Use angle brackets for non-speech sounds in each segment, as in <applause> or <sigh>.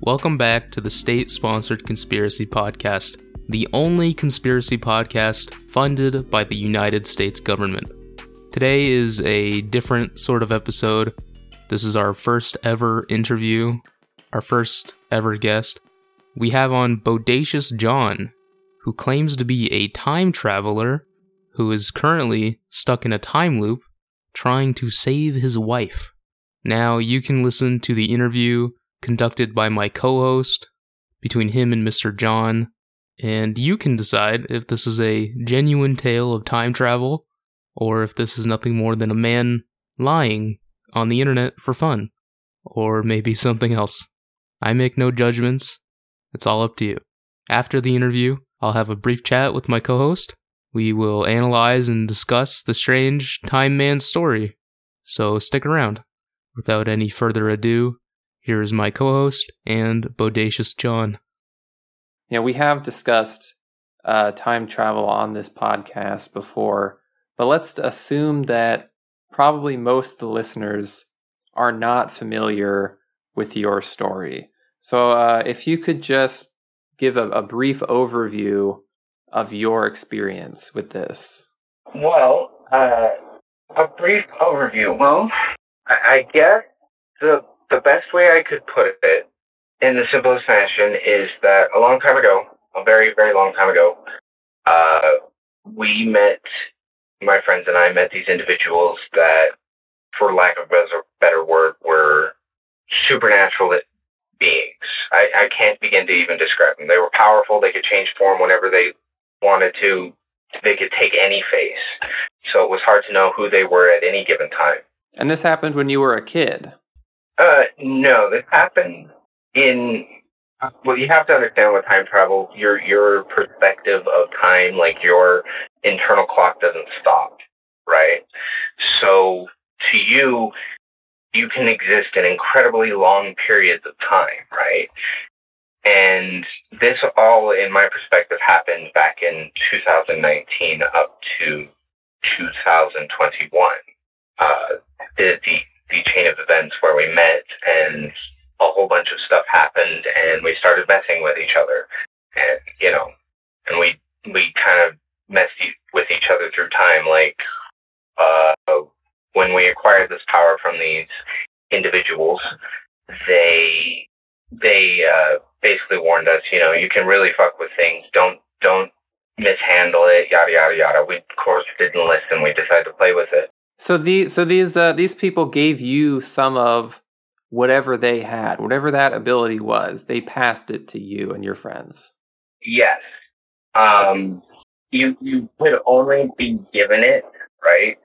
Welcome back to the state sponsored conspiracy podcast, the only conspiracy podcast funded by the United States government. Today is a different sort of episode. This is our first ever interview, our first ever guest. We have on Bodacious John, who claims to be a time traveler who is currently stuck in a time loop trying to save his wife. Now, you can listen to the interview conducted by my co host between him and Mr. John, and you can decide if this is a genuine tale of time travel or if this is nothing more than a man lying on the internet for fun, or maybe something else. I make no judgments, it's all up to you. After the interview, I'll have a brief chat with my co host. We will analyze and discuss the strange Time Man story. So stick around. Without any further ado, here is my co host and Bodacious John. Yeah, we have discussed uh, time travel on this podcast before, but let's assume that probably most of the listeners are not familiar with your story. So, uh, if you could just give a, a, brief overview of your experience with this. Well, uh, a brief overview. Well, I, I guess the the best way I could put it in the simplest fashion is that a long time ago, a very, very long time ago, uh, we met, my friends and I met these individuals that, for lack of a better word, were supernatural beings. I, I can't begin to even describe them. They were powerful. They could change form whenever they wanted to. They could take any face. So it was hard to know who they were at any given time. And this happened when you were a kid. Uh, no, this happened in. Well, you have to understand with time travel, your your perspective of time, like your internal clock, doesn't stop, right? So to you, you can exist in incredibly long periods of time, right? And this all, in my perspective, happened back in 2019 up to 2021. Uh, the, the the chain of events where we met and a whole bunch of stuff happened and we started messing with each other and you know and we we kind of messed with each other through time like uh when we acquired this power from these individuals they they uh basically warned us you know you can really fuck with things don't don't mishandle it yada yada yada we of course didn't listen we decided to play with it so the so these uh, these people gave you some of whatever they had, whatever that ability was. They passed it to you and your friends. Yes. Um, you you would only be given it, right?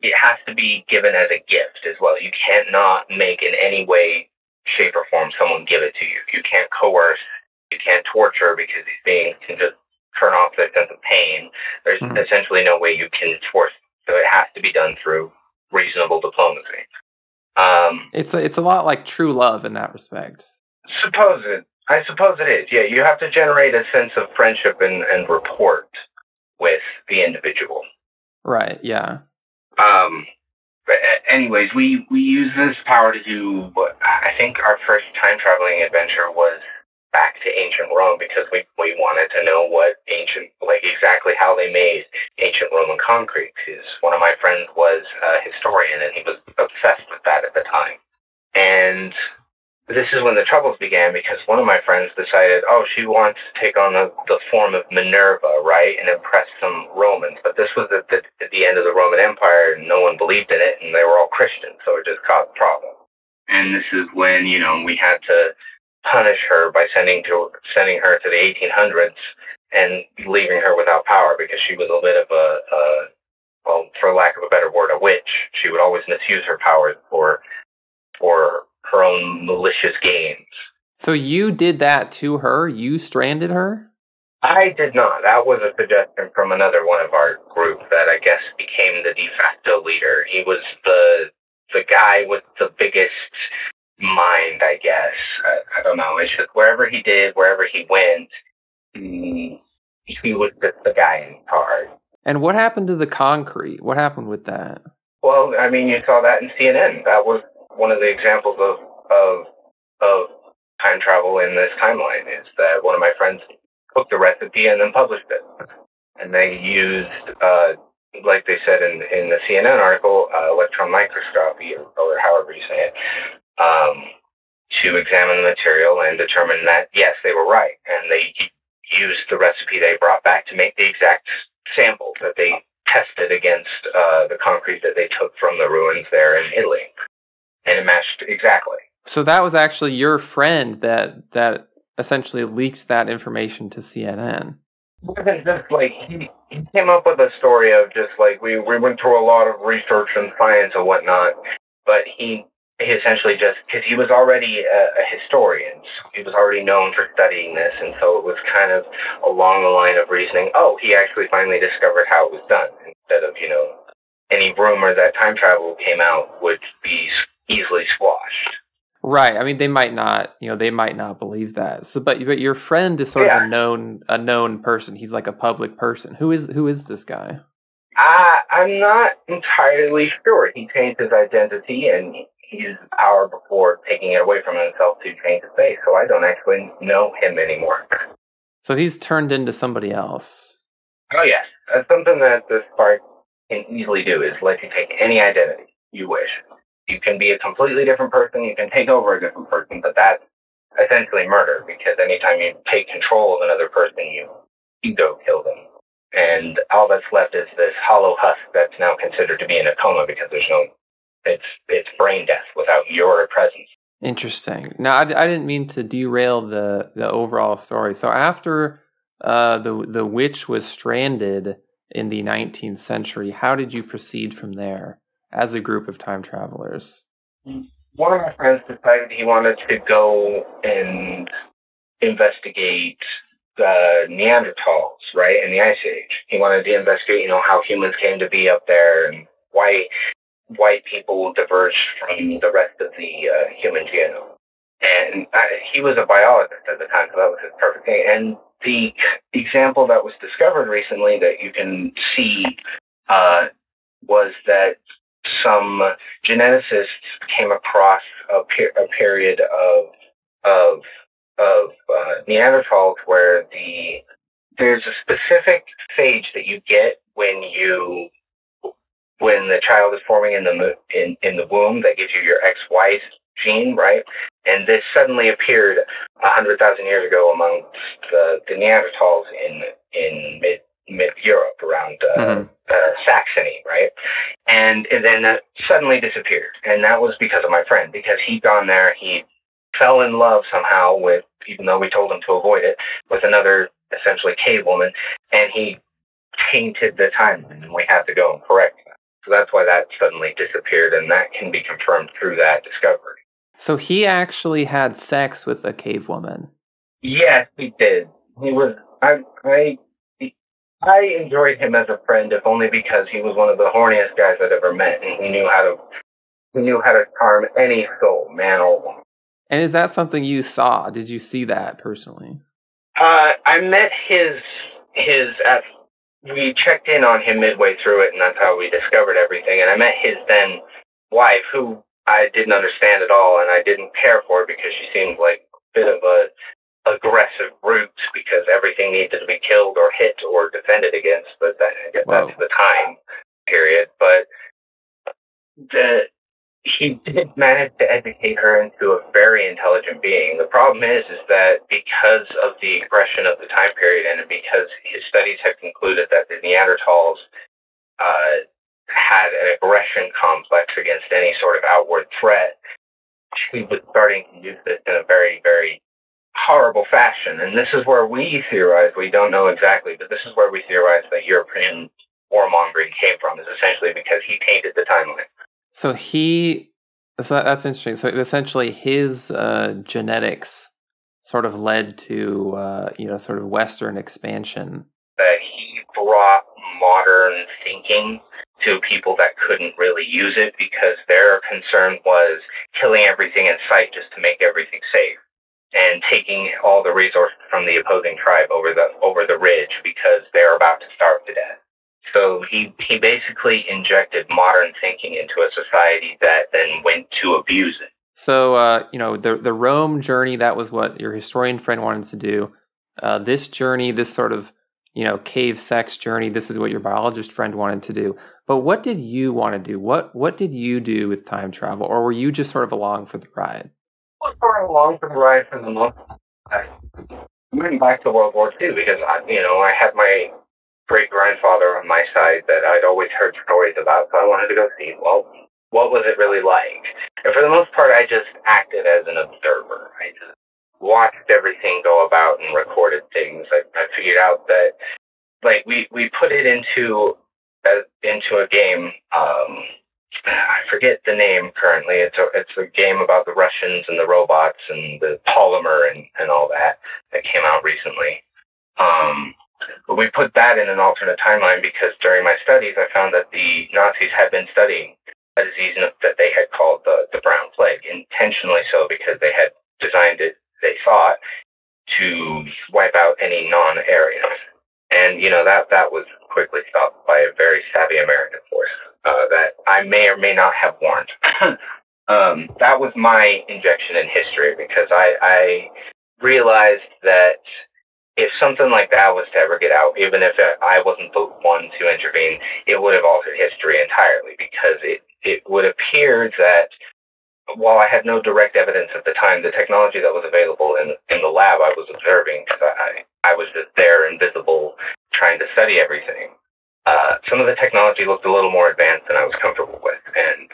it has to be given as a gift as well. You can't not make in any way, shape, or form someone give it to you. You can't coerce. You can't torture because these beings can just turn off their sense of pain. There's mm-hmm. essentially no way you can force so it has to be done through reasonable diplomacy. Um, it's a, it's a lot like true love in that respect. Suppose it. I suppose it is. Yeah, you have to generate a sense of friendship and, and rapport with the individual. Right. Yeah. Um. But uh, anyways, we we use this power to do what I think our first time traveling adventure was back to ancient Rome because we, we wanted to know what ancient, like exactly how they made ancient Roman concrete. Because one of my friends was a historian and he was obsessed with that at the time. And this is when the troubles began because one of my friends decided, oh, she wants to take on the, the form of Minerva, right, and impress some Romans. But this was at the, at the end of the Roman Empire and no one believed in it and they were all Christians, so it just caused problems. And this is when, you know, we had to punish her by sending to sending her to the 1800s and leaving her without power because she was a bit of a, a well, for lack of a better word, a witch. She would always misuse her powers for for her own malicious games. So you did that to her? You stranded her? I did not. That was a suggestion from another one of our group that I guess became the de facto leader. He was the the guy with the biggest mind, I guess. I, I don't know. It's just wherever he did, wherever he went, he, he was just the guy in charge. And what happened to the concrete? What happened with that? Well, I mean, you saw that in CNN. That was one of the examples of of of time travel in this timeline. Is that one of my friends took the recipe and then published it, and they used, uh, like they said in in the CNN article, uh, electron microscopy or, or however you say it, um, to examine the material and determine that yes, they were right, and they used the recipe they brought back to make the exact sample that they tested against uh, the concrete that they took from the ruins there in Italy, and it matched exactly. So that was actually your friend that that essentially leaked that information to CNN. It wasn't just like he, he came up with a story of just like we we went through a lot of research and science and whatnot, but he he essentially just because he was already a, a historian, he was already known for studying this, and so it was kind of along the line of reasoning. Oh, he actually finally discovered how it was done instead of you know any rumor that time travel came out would be easily squashed. Right. I mean, they might not, you know, they might not believe that. So, but but your friend is sort yeah. of a known a known person. He's like a public person. Who is who is this guy? I I'm not entirely sure. He changed his identity and he used the power before taking it away from himself to change his face, so I don't actually know him anymore. So he's turned into somebody else. Oh yes, that's something that this part can easily do is let you take any identity you wish. You can be a completely different person, you can take over a different person, but that's essentially murder because anytime you take control of another person, you ego kill them. And all that's left is this hollow husk that's now considered to be in a coma because there's no it's it's brain death without your presence. Interesting. Now, I, I didn't mean to derail the the overall story. So after uh, the the witch was stranded in the 19th century, how did you proceed from there as a group of time travelers? One of my friends decided he wanted to go and investigate the Neanderthals, right, in the Ice Age. He wanted to investigate, you know, how humans came to be up there and why white people diverged from the rest of the uh, human genome. And I, he was a biologist at the time, so that was his perfect thing. And the example that was discovered recently that you can see uh, was that some geneticists came across a, per- a period of of of uh, Neanderthals where the there's a specific phage that you get when you when the child is forming in the in in the womb that gives you your XY gene, right? And this suddenly appeared hundred thousand years ago among the, the Neanderthals in in mid mid Europe around uh, mm-hmm. uh, Saxony, right? And, and then that suddenly disappeared, and that was because of my friend because he'd gone there, he fell in love somehow with, even though we told him to avoid it, with another essentially cave woman, and he tainted the timeline, and we had to go and correct that. so that's why that suddenly disappeared, and that can be confirmed through that discovery. So he actually had sex with a cave woman. Yes, he did. He was. I. I. I enjoyed him as a friend, if only because he was one of the horniest guys I'd ever met, and he knew how to. He knew how to charm any soul, man or woman. And is that something you saw? Did you see that personally? Uh, I met his his at we checked in on him midway through it, and that's how we discovered everything. And I met his then wife, who I didn't understand at all, and I didn't care for because she seemed like a bit of a aggressive brute because everything needed to be killed or hit or defended against. But that, wow. that's the time period. But the he did manage to educate her into a very intelligent being. The problem is, is that because of the aggression of the time period and because his studies had concluded that the Neanderthals uh, had an aggression complex against any sort of outward threat, she was starting to use this in a very, very horrible fashion. And this is where we theorize, we don't know exactly, but this is where we theorize that European warmongering came from, is essentially because he tainted the timeline. So he, so that's interesting. So essentially, his uh, genetics sort of led to uh, you know sort of Western expansion. That he brought modern thinking to people that couldn't really use it because their concern was killing everything in sight just to make everything safe and taking all the resources from the opposing tribe over the over the ridge because they're about to starve to death. So he, he basically injected modern thinking into a society that then went to abuse it. So, uh, you know, the, the Rome journey, that was what your historian friend wanted to do. Uh, this journey, this sort of, you know, cave sex journey, this is what your biologist friend wanted to do. But what did you want to do? What what did you do with time travel, or were you just sort of along for the ride? I was sort of along for the ride for the most. I went back to World War II because I, you know, I had my great grandfather on my side that I'd always heard stories about, so I wanted to go see. Well, what was it really like? And for the most part, I just acted as an observer. I just watched everything go about and recorded things. I, I figured out that, like, we we put it into into a game. Um, I forget the name currently. It's a it's a game about the Russians and the robots and the polymer and and all that that came out recently. Um, but we put that in an alternate timeline because during my studies I found that the Nazis had been studying a disease that they had called the the brown plague, intentionally so because they had designed it. They thought to wipe out any non-Aryans, and you know that that was quickly stopped by a very savvy American force uh, that I may or may not have warned. <clears throat> um, that was my injection in history because I, I realized that if something like that was to ever get out, even if I wasn't the one to intervene, it would have altered history entirely because it, it would appear that while I had no direct evidence at the time, the technology that was available in in the lab I was observing because I I was just there invisible trying to study everything. Uh, some of the technology looked a little more advanced than I was comfortable with, and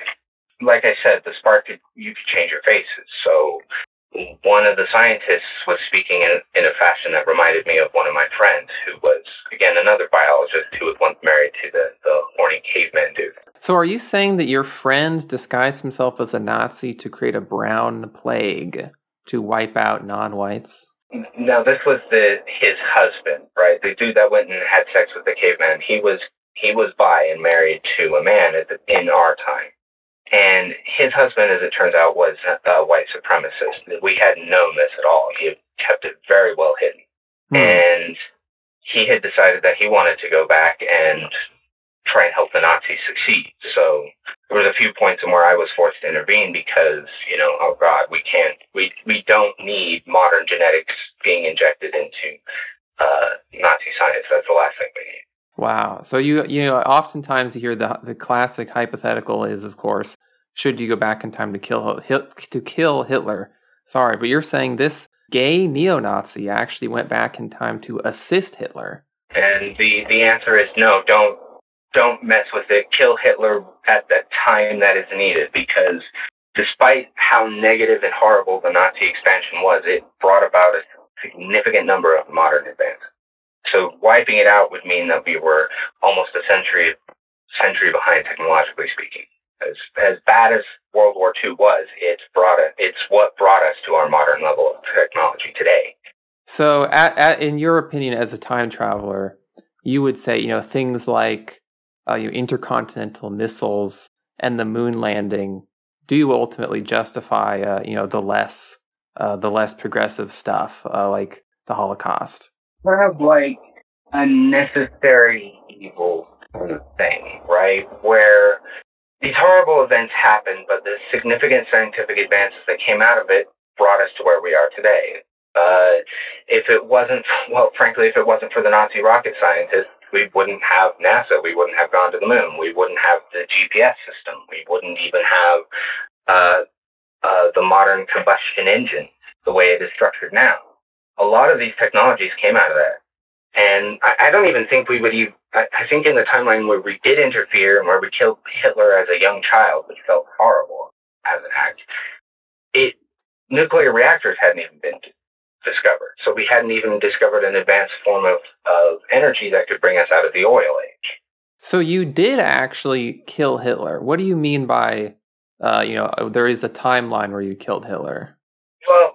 like I said, the spark could you could change your faces. So one of the scientists was speaking in, in a fashion that reminded me of one of my friends, who was again another biologist who was once married to the the horny caveman dude. So, are you saying that your friend disguised himself as a Nazi to create a brown plague to wipe out non-whites? No, this was the his husband, right? The dude that went and had sex with the caveman. He was he was bi and married to a man at the, in our time, and his husband, as it turns out, was a white supremacist. We hadn't known this at all. He had kept it very well hidden, hmm. and he had decided that he wanted to go back and try and help the Nazis succeed. So there was a few points in where I was forced to intervene because, you know, oh God, we can't, we, we don't need modern genetics being injected into uh, Nazi science. That's the last thing we need. Wow. So you, you know, oftentimes you hear the the classic hypothetical is, of course, should you go back in time to kill to kill Hitler? Sorry, but you're saying this gay neo-Nazi actually went back in time to assist Hitler. And the the answer is no. Don't don't mess with it. Kill Hitler at the time that is needed because despite how negative and horrible the Nazi expansion was, it brought about a significant number of modern advances. So wiping it out would mean that we were almost a century century behind technologically speaking. As as bad as World War II was, it's brought a, it's what brought us to our modern level of technology today. So, at, at, in your opinion, as a time traveler, you would say you know things like uh, you know, intercontinental missiles and the moon landing do ultimately justify uh, you know the less uh, the less progressive stuff uh, like the Holocaust. Kind of like a necessary evil thing, right? Where these horrible events happened, but the significant scientific advances that came out of it brought us to where we are today. Uh, if it wasn't, <laughs> well, frankly, if it wasn't for the Nazi rocket scientists, we wouldn't have NASA. We wouldn't have gone to the moon. We wouldn't have the GPS system. We wouldn't even have uh, uh, the modern combustion engine the way it is structured now. A lot of these technologies came out of that. And I, I don't even think we would even, I, I think in the timeline where we did interfere and where we killed Hitler as a young child, which felt horrible as an act, it, nuclear reactors hadn't even been discovered. So we hadn't even discovered an advanced form of, of energy that could bring us out of the oil age. So you did actually kill Hitler. What do you mean by, uh, you know, there is a timeline where you killed Hitler? Well,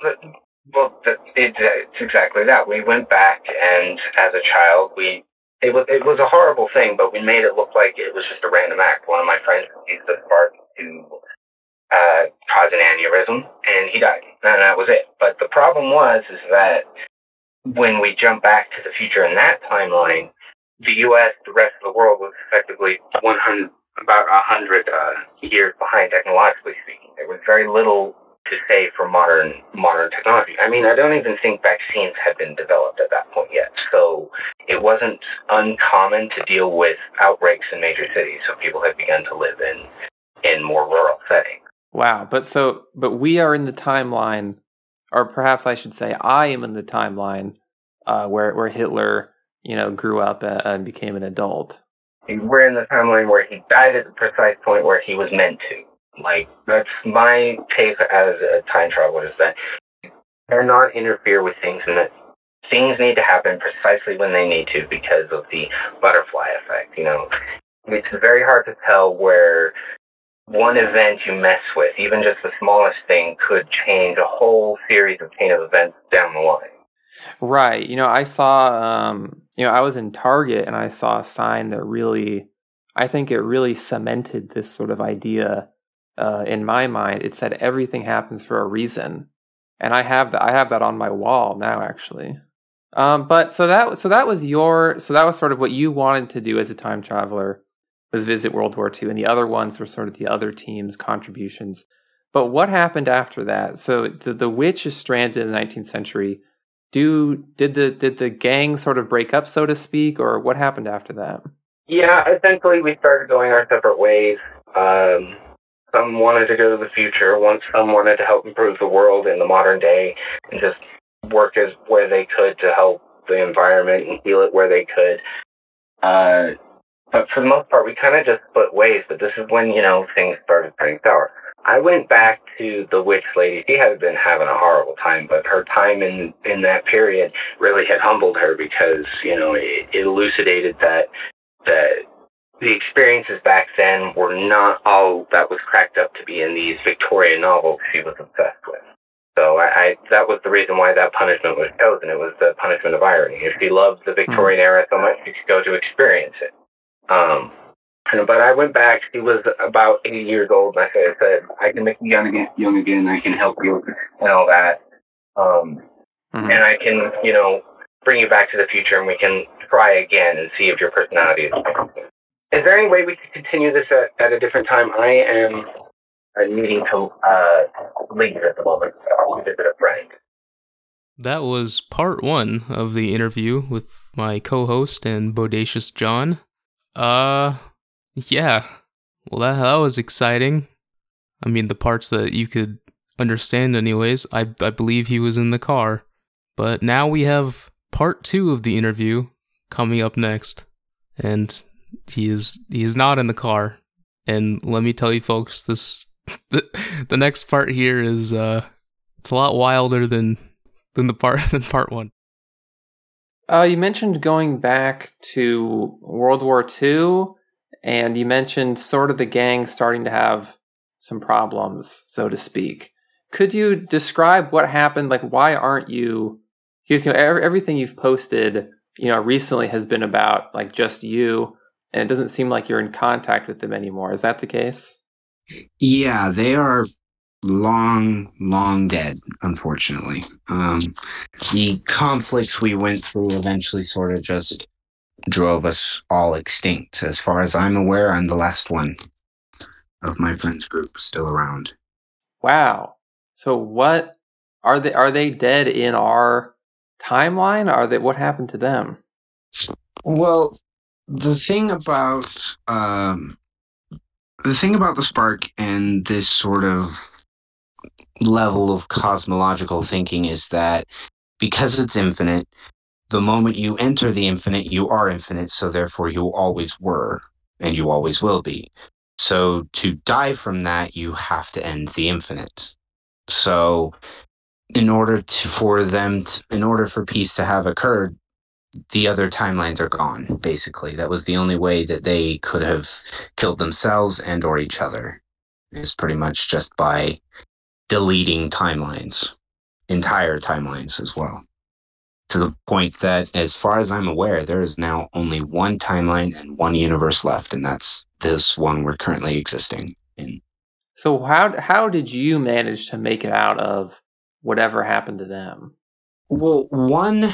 well, it, it's exactly that. We went back, and as a child, we it was it was a horrible thing, but we made it look like it was just a random act. One of my friends used the spark to uh, an aneurysm, and he died, and that was it. But the problem was is that when we jump back to the future in that timeline, the U.S., the rest of the world was effectively 100, about 100 uh, years behind technologically speaking. There was very little to say for modern modern technology. I mean, I don't even think vaccines had been developed at that point yet. So it wasn't uncommon to deal with outbreaks in major cities. So people had begun to live in in more rural settings. Wow, but so but we are in the timeline, or perhaps I should say, I am in the timeline uh, where where Hitler, you know, grew up uh, and became an adult. We're in the timeline where he died at the precise point where he was meant to. Like that's my take as a time traveler is that cannot interfere with things and that things need to happen precisely when they need to because of the butterfly effect. You know, it's very hard to tell where one event you mess with, even just the smallest thing, could change a whole series of chain of events down the line. Right. You know, I saw, um, you know, I was in Target and I saw a sign that really, I think it really cemented this sort of idea uh, in my mind. It said everything happens for a reason, and I have that. I have that on my wall now, actually. Um, but so that so that was your so that was sort of what you wanted to do as a time traveler was visit World War II, and the other ones were sort of the other team's contributions. But what happened after that? So the, the witch is stranded in the 19th century. Do did the did the gang sort of break up, so to speak, or what happened after that? Yeah, essentially we started going our separate ways. Um, some wanted to go to the future, once some wanted to help improve the world in the modern day, and just work as where they could to help the environment and heal it where they could. Uh, but for the most part, we kind of just split ways. But this is when, you know, things started turning sour. I went back to the witch lady. She had been having a horrible time, but her time in, in that period really had humbled her because, you know, it, it elucidated that, that the experiences back then were not all that was cracked up to be in these Victorian novels she was obsessed with. So I, I that was the reason why that punishment was chosen. It was the punishment of irony. If she loved the Victorian hmm. era so much, she could go to experience it. Um, but I went back. He was about 80 years old, and I said, I, said, I can make you young again, young again. I can help you and all that. Um, mm-hmm. And I can, you know, bring you back to the future, and we can try again and see if your personality is. Is there any way we could continue this at, at a different time? I am uh, needing to uh, leave at the moment. I'll visit a friend. That was part one of the interview with my co host and bodacious John. Uh, yeah. Well, that, that was exciting. I mean, the parts that you could understand, anyways. I, I believe he was in the car. But now we have part two of the interview coming up next. And he is he is not in the car. And let me tell you folks, this <laughs> the, the next part here is uh it's a lot wilder than than the part <laughs> than part one. Uh, you mentioned going back to World War II, and you mentioned sort of the gang starting to have some problems, so to speak. Could you describe what happened? Like, why aren't you? Because you know everything you've posted, you know, recently has been about like just you, and it doesn't seem like you're in contact with them anymore. Is that the case? Yeah, they are long, long dead, unfortunately. Um, the conflicts we went through eventually sort of just drove us all extinct. As far as I'm aware, I'm the last one of my friends group still around. Wow. So what are they are they dead in our timeline? Are they what happened to them? Well, the thing about um the thing about the spark and this sort of level of cosmological thinking is that because it's infinite, the moment you enter the infinite, you are infinite, so therefore you always were, and you always will be. So to die from that, you have to end the infinite. So in order to for them to, in order for peace to have occurred, the other timelines are gone, basically. That was the only way that they could have killed themselves and or each other. Is pretty much just by deleting timelines, entire timelines as well. To the point that, as far as I'm aware, there is now only one timeline and one universe left, and that's this one we're currently existing in. So how how did you manage to make it out of whatever happened to them? Well, one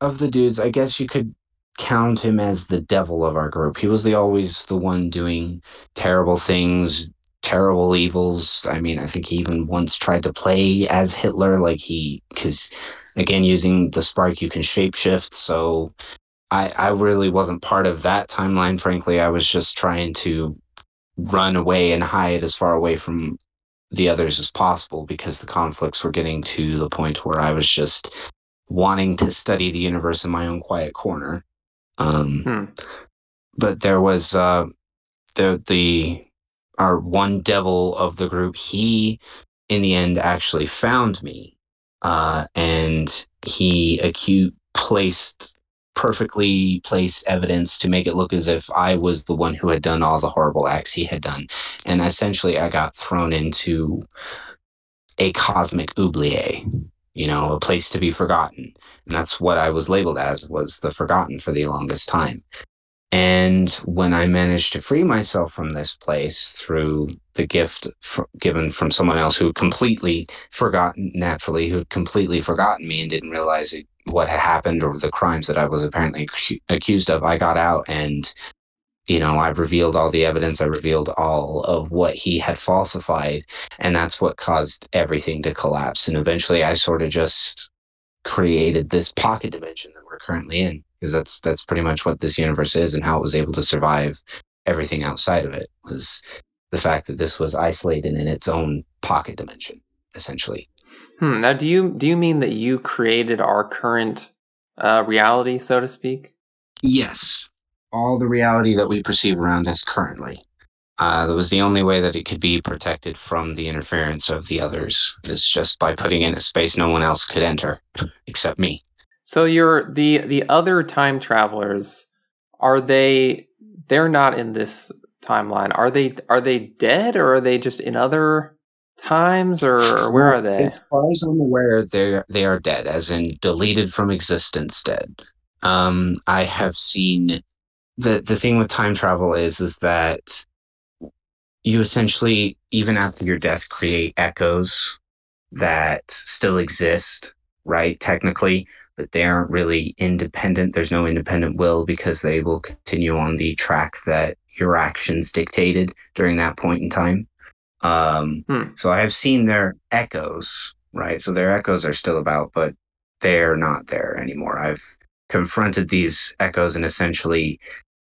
of the dudes, I guess you could count him as the devil of our group. He was the always the one doing terrible things, terrible evils. I mean, I think he even once tried to play as Hitler, like he, because again, using the spark, you can shapeshift. So I, I really wasn't part of that timeline, frankly. I was just trying to run away and hide as far away from the others as possible because the conflicts were getting to the point where I was just wanting to study the universe in my own quiet corner. Um, Hmm. But there was uh, the the our one devil of the group. He, in the end, actually found me, uh, and he acute placed perfectly placed evidence to make it look as if I was the one who had done all the horrible acts he had done. And essentially, I got thrown into a cosmic oubliette, you know, a place to be forgotten. And that's what I was labeled as, was the forgotten for the longest time. And when I managed to free myself from this place through the gift given from someone else who completely forgotten, naturally, who had completely forgotten me and didn't realize it, what had happened or the crimes that I was apparently accu- accused of, I got out and, you know, I revealed all the evidence. I revealed all of what he had falsified. And that's what caused everything to collapse. And eventually I sort of just created this pocket dimension that we're currently in because that's that's pretty much what this universe is and how it was able to survive everything outside of it was the fact that this was isolated in its own pocket dimension essentially Hmm. Now, do you do you mean that you created our current uh, reality, so to speak? yes all the reality that we perceive around us currently uh, that was the only way that it could be protected from the interference of the others is just by putting in a space no one else could enter <laughs> except me So you're the the other time travelers. Are they? They're not in this timeline. Are they? Are they dead, or are they just in other times, or where are they? As far as I'm aware, they they are dead, as in deleted from existence, dead. Um, I have seen the the thing with time travel is is that you essentially even after your death create echoes that still exist, right? Technically, but they aren't really independent. There's no independent will because they will continue on the track that your actions dictated during that point in time. Um, Hmm. So I have seen their echoes, right? So their echoes are still about, but they're not there anymore. I've confronted these echoes and essentially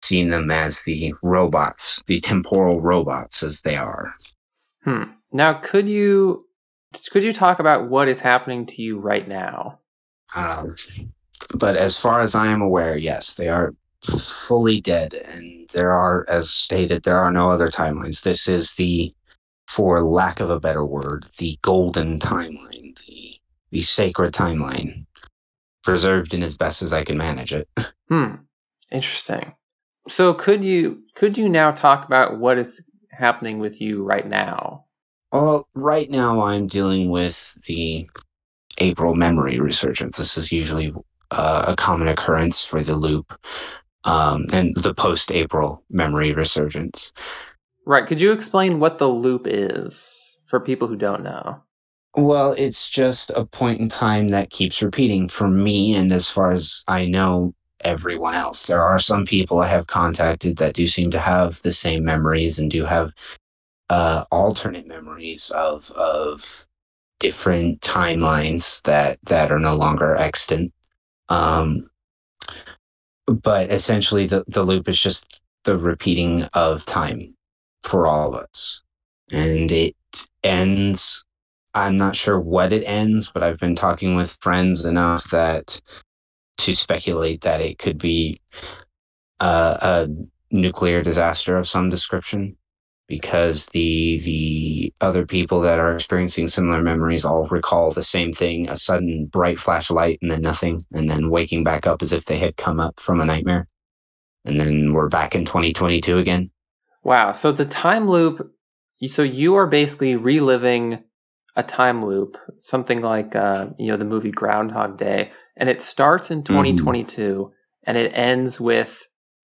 seen them as the robots, the temporal robots as they are. Hmm. Now, could you could you talk about what is happening to you right now? Um, but as far as I am aware, yes, they are fully dead, and there are, as stated, there are no other timelines. This is the, for lack of a better word, the golden timeline, the the sacred timeline, preserved in as best as I can manage it. <laughs> Hmm. Interesting. So could you could you now talk about what is happening with you right now? Well, right now I'm dealing with the April memory resurgence. This is usually uh, a common occurrence for the loop, um, and the post-April memory resurgence. Right. Could you explain what the loop is for people who don't know? Well, it's just a point in time that keeps repeating for me, and as far as I know, everyone else. There are some people I have contacted that do seem to have the same memories and do have uh, alternate memories of of different timelines that that are no longer extant. Um, but essentially, the the loop is just the repeating of time for all of us, and it ends I'm not sure what it ends, but I've been talking with friends enough that to speculate that it could be uh, a nuclear disaster of some description because the the other people that are experiencing similar memories all recall the same thing a sudden bright flash of light and then nothing and then waking back up as if they had come up from a nightmare and then we're back in 2022 again Wow. So the time loop. So you are basically reliving a time loop, something like uh, you know the movie Groundhog Day, and it starts in 2022 and it ends with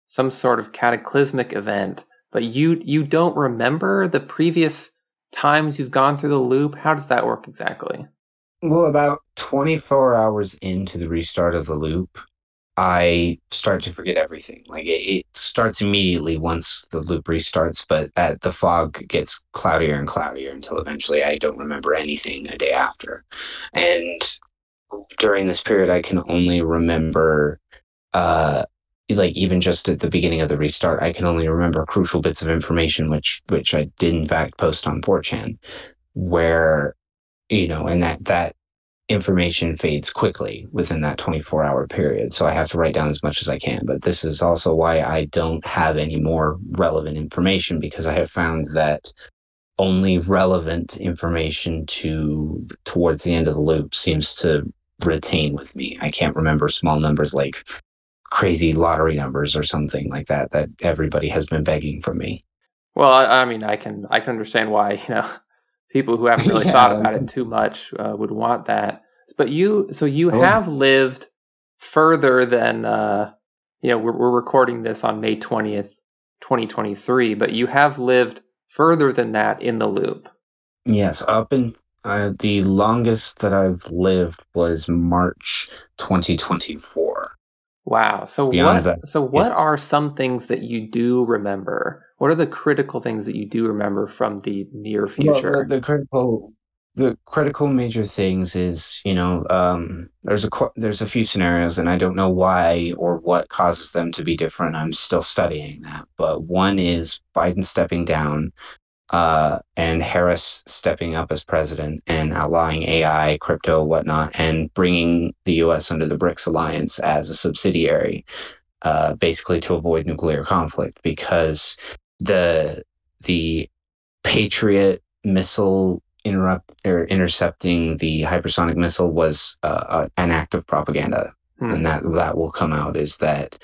some sort of cataclysmic event. But you you don't remember the previous times you've gone through the loop. How does that work exactly? Well, about 24 hours into the restart of the loop, I start to forget everything. Like it, it, starts immediately once the loop restarts, but at, the fog gets cloudier and cloudier until eventually I don't remember anything a day after. And during this period, I can only remember, uh, like even just at the beginning of the restart, I can only remember crucial bits of information, which which I did in fact post on 4chan, where you know, and that that information fades quickly within that 24 hour period. So I have to write down as much as I can. But this is also why I don't have any more relevant information because I have found that only relevant information to towards the end of the loop seems to retain with me. I can't remember small numbers like crazy lottery numbers or something like that that everybody has been begging from me. Well, I, I mean, I can I can understand why you know <laughs> people who haven't really yeah. thought about it too much uh, would want that. But you, so you oh. have lived further than uh, you know. We're, we're recording this on May twentieth, twenty twenty three. But you have lived further than that in the loop. Yes, up in uh, the longest that I've lived was March 2024. Wow. So what? That, so what are some things that you do remember? What are the critical things that you do remember from the near future? Well, the, the, critical, the critical major things is you know um, there's a there's a few scenarios, and I don't know why or what causes them to be different. I'm still studying that, but one is Biden stepping down uh, and Harris stepping up as president and outlawing AI, crypto, whatnot, and bringing the U.S. under the BRICS alliance as a subsidiary, uh, basically to avoid nuclear conflict, because the the Patriot missile interrupt or intercepting the hypersonic missile was uh, an act of propaganda, hmm. and that that will come out is that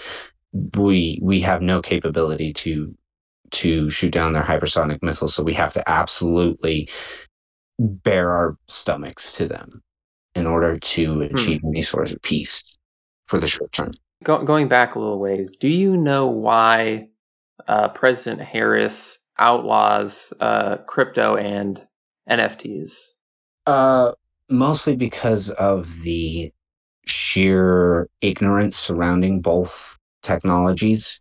we we have no capability to to shoot down their hypersonic missiles. So we have to absolutely bare our stomachs to them in order to hmm. achieve hmm. any sort of peace for the short term. Go- going back a little ways, do you know why uh, President Harris outlaws uh, crypto and NFTs? Uh, mostly because of the sheer ignorance surrounding both technologies.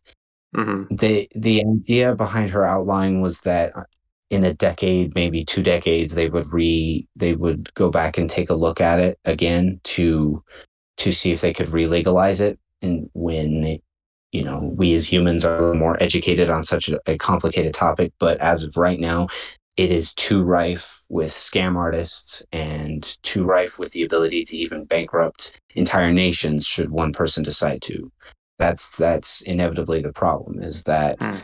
Mm-hmm. The the idea behind her outline was that uh, in a decade, maybe two decades, they would re they would go back and take a look at it again to to see if they could re-legalize it. And when you know we as humans are more educated on such a, a complicated topic, but as of right now, it is too rife with scam artists and too rife with the ability to even bankrupt entire nations should one person decide to that's that's inevitably the problem is that mm.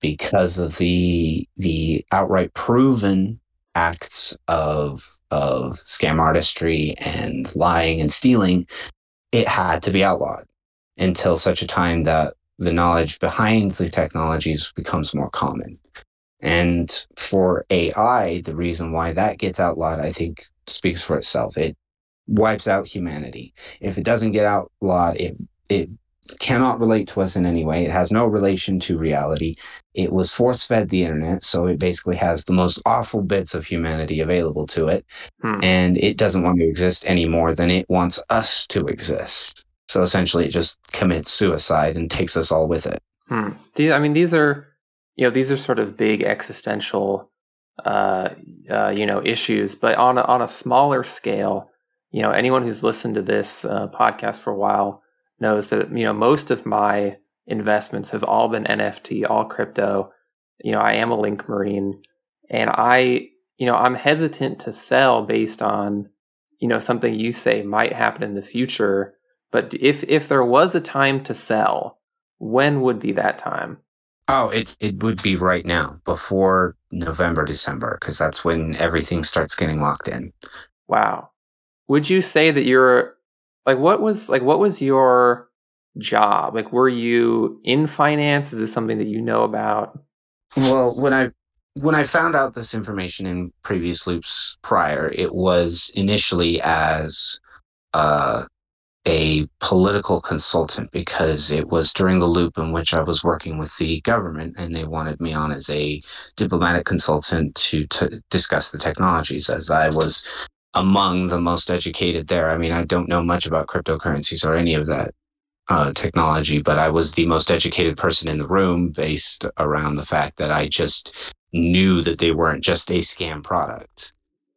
because of the the outright proven acts of of scam artistry and lying and stealing it had to be outlawed until such a time that the knowledge behind the technologies becomes more common. And for ai the reason why that gets outlawed i think speaks for itself. It wipes out humanity. If it doesn't get outlawed it it cannot relate to us in any way. It has no relation to reality. It was force fed the internet, so it basically has the most awful bits of humanity available to it. Hmm. And it doesn't want to exist any more than it wants us to exist. So essentially, it just commits suicide and takes us all with it. Hmm. I mean, these are, you know, these are sort of big existential, uh, uh, you know, issues. But on a, on a smaller scale, you know, anyone who's listened to this uh, podcast for a while knows that you know most of my investments have all been NFT, all crypto. You know, I am a link marine and I, you know, I'm hesitant to sell based on, you know, something you say might happen in the future. But if if there was a time to sell, when would be that time? Oh, it it would be right now, before November, December, because that's when everything starts getting locked in. Wow. Would you say that you're like what was like what was your job? Like were you in finance? Is this something that you know about? Well, when I when I found out this information in previous loops prior, it was initially as uh, a political consultant because it was during the loop in which I was working with the government and they wanted me on as a diplomatic consultant to, to discuss the technologies as I was among the most educated there. I mean, I don't know much about cryptocurrencies or any of that uh, technology, but I was the most educated person in the room based around the fact that I just knew that they weren't just a scam product.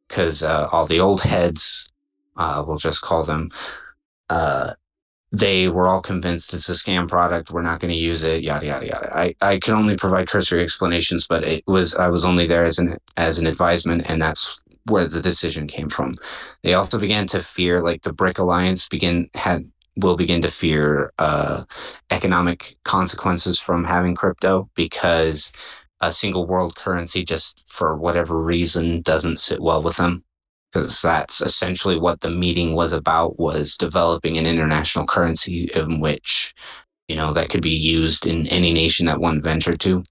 Because uh, all the old heads, uh, we'll just call them, uh, they were all convinced it's a scam product. We're not going to use it. Yada yada yada. I, I can only provide cursory explanations, but it was I was only there as an as an advisement, and that's where the decision came from. They also began to fear, like the BRIC Alliance begin had will begin to fear uh, economic consequences from having crypto because a single world currency just for whatever reason doesn't sit well with them because that's essentially what the meeting was about was developing an international currency in which you know that could be used in any nation that one ventured to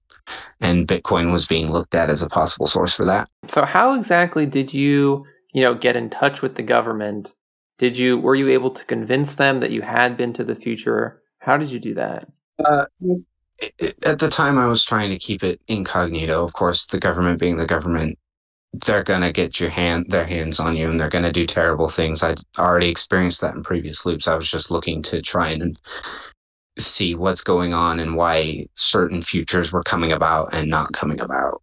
and bitcoin was being looked at as a possible source for that. So how exactly did you you know get in touch with the government? Did you were you able to convince them that you had been to the future? How did you do that? Uh, at the time i was trying to keep it incognito. Of course the government being the government they're gonna get your hand their hands on you and they're gonna do terrible things. I'd already experienced that in previous loops. I was just looking to try and see what's going on and why certain futures were coming about and not coming about.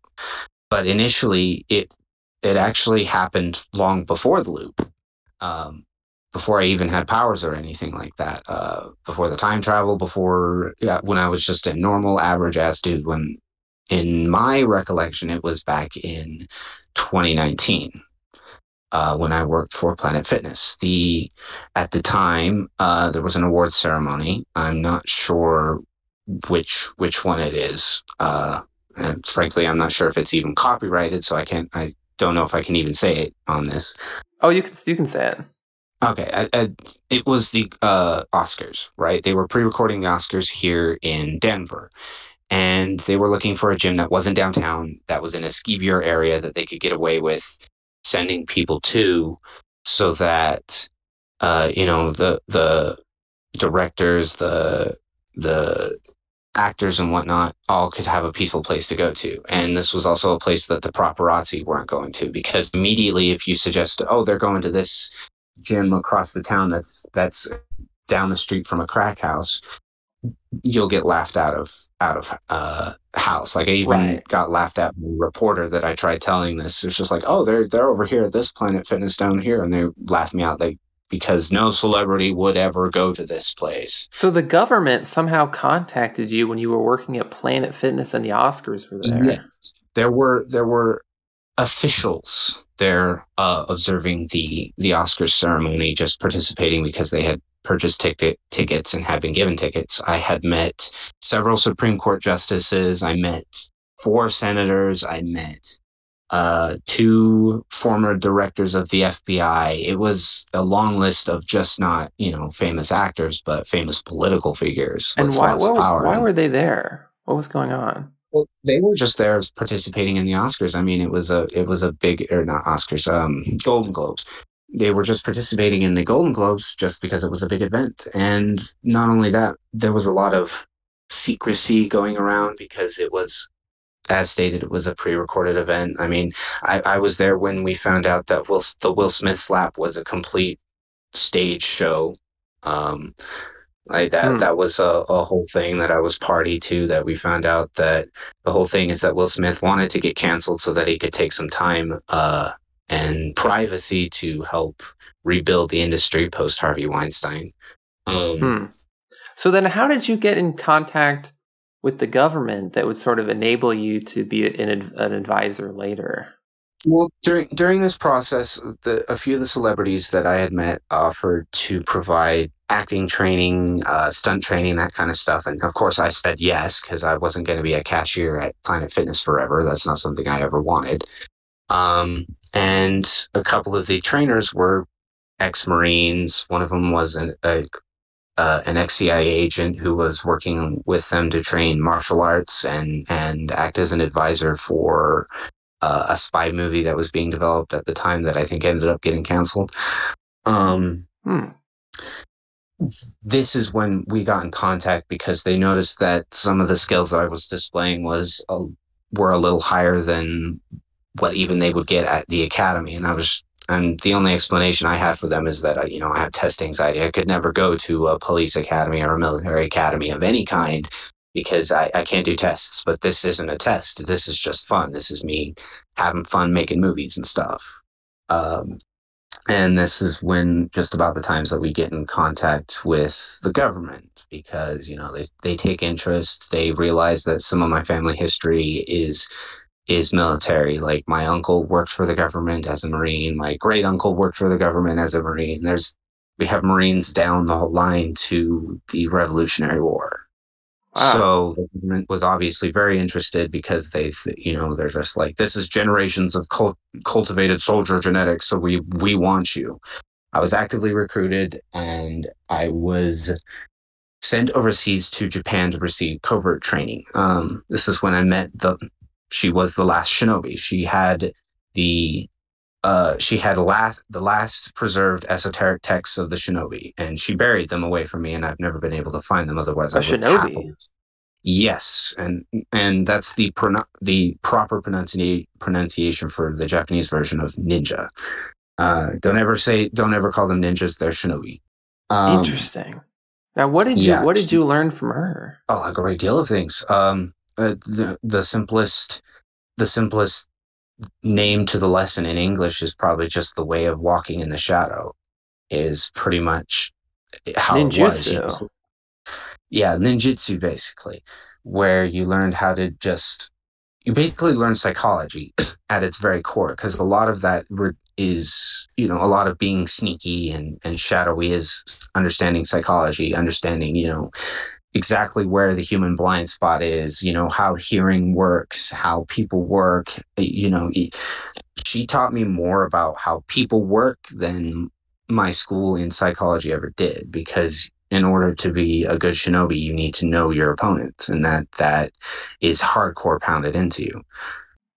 But initially it it actually happened long before the loop. Um, before I even had powers or anything like that. Uh, before the time travel, before yeah, when I was just a normal average ass dude when in my recollection, it was back in 2019 uh, when I worked for Planet Fitness. The at the time uh, there was an award ceremony. I'm not sure which which one it is, uh, and frankly, I'm not sure if it's even copyrighted. So I can't. I don't know if I can even say it on this. Oh, you can you can say it. Okay, I, I, it was the uh, Oscars, right? They were pre-recording the Oscars here in Denver, and they were looking for a gym that wasn't downtown, that was in a skeevier area that they could get away with sending people to, so that uh, you know the the directors, the the actors and whatnot all could have a peaceful place to go to. And this was also a place that the paparazzi weren't going to because immediately if you suggest, oh, they're going to this gym across the town that's that's down the street from a crack house, you'll get laughed out of out of uh, house. Like I even right. got laughed at by a reporter that I tried telling this. It's just like, oh, they're they're over here at this Planet Fitness down here, and they laughed me out. Like because no celebrity would ever go to this place. So the government somehow contacted you when you were working at Planet Fitness and the Oscars were there. Yes. There were there were officials there uh, observing the the Oscars ceremony, just participating because they had purchased ticket tickets and had been given tickets. I had met several Supreme Court justices. I met four senators. I met uh, two former directors of the FBI. It was a long list of just not you know famous actors, but famous political figures. And why? What, why were they there? What was going on? Well, they were just there participating in the Oscars. I mean, it was a it was a big or not Oscars, um, Golden Globes they were just participating in the Golden Globes just because it was a big event. And not only that, there was a lot of secrecy going around because it was, as stated, it was a pre-recorded event. I mean, I, I was there when we found out that Will, the Will Smith slap was a complete stage show. Um, like that, hmm. that was a, a whole thing that I was party to. That we found out that the whole thing is that Will Smith wanted to get canceled so that he could take some time uh, and privacy to help rebuild the industry post Harvey Weinstein. Um, hmm. So then, how did you get in contact with the government that would sort of enable you to be an, an advisor later? Well, during during this process, the, a few of the celebrities that I had met offered to provide acting training, uh, stunt training, that kind of stuff. And of course, I said yes because I wasn't going to be a cashier at Planet Fitness forever. That's not something I ever wanted. Um, and a couple of the trainers were ex-marines one of them was an, a, uh, an ex-cia agent who was working with them to train martial arts and and act as an advisor for uh, a spy movie that was being developed at the time that i think ended up getting canceled um, hmm. this is when we got in contact because they noticed that some of the skills that i was displaying was a, were a little higher than what even they would get at the academy. And I was, and the only explanation I had for them is that uh, you know I have test anxiety. I could never go to a police academy or a military academy of any kind because I, I can't do tests. But this isn't a test. This is just fun. This is me having fun making movies and stuff. Um, and this is when just about the times that we get in contact with the government because you know they, they take interest they realize that some of my family history is is military like my uncle worked for the government as a marine my great uncle worked for the government as a marine there's we have marines down the line to the revolutionary war Wow. So the government was obviously very interested because they, you know, they're just like, this is generations of cult- cultivated soldier genetics, so we we want you. I was actively recruited, and I was sent overseas to Japan to receive covert training. Um, this is when I met the. She was the last shinobi. She had the uh, she had last the last preserved esoteric texts of the shinobi, and she buried them away from me, and I've never been able to find them. Otherwise, a I shinobi. Yes, and and that's the prono- the proper pronunci- pronunciation for the Japanese version of ninja. Uh, don't ever say don't ever call them ninjas. They're shinobi. Um, Interesting. Now, what did you yeah, what did you learn from her? Oh, a great deal of things. Um, uh, the the simplest the simplest name to the lesson in English is probably just the way of walking in the shadow is pretty much how ninjutsu. it was. yeah, ninjutsu basically, where you learned how to just you basically learn psychology <clears throat> at its very core because a lot of that is you know a lot of being sneaky and and shadowy is understanding psychology understanding you know exactly where the human blind spot is, you know, how hearing works, how people work. You know, she taught me more about how people work than my school in psychology ever did because in order to be a good shinobi you need to know your opponent and that that is hardcore pounded into you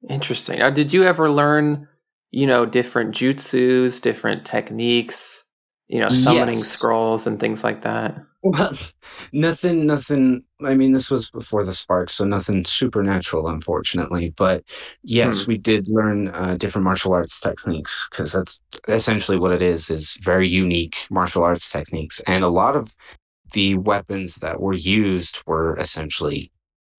interesting now did you ever learn you know different jutsus different techniques you know summoning yes. scrolls and things like that well, nothing, nothing. I mean, this was before the spark, so nothing supernatural, unfortunately. But yes, hmm. we did learn uh, different martial arts techniques because that's essentially what it is: is very unique martial arts techniques, and a lot of the weapons that were used were essentially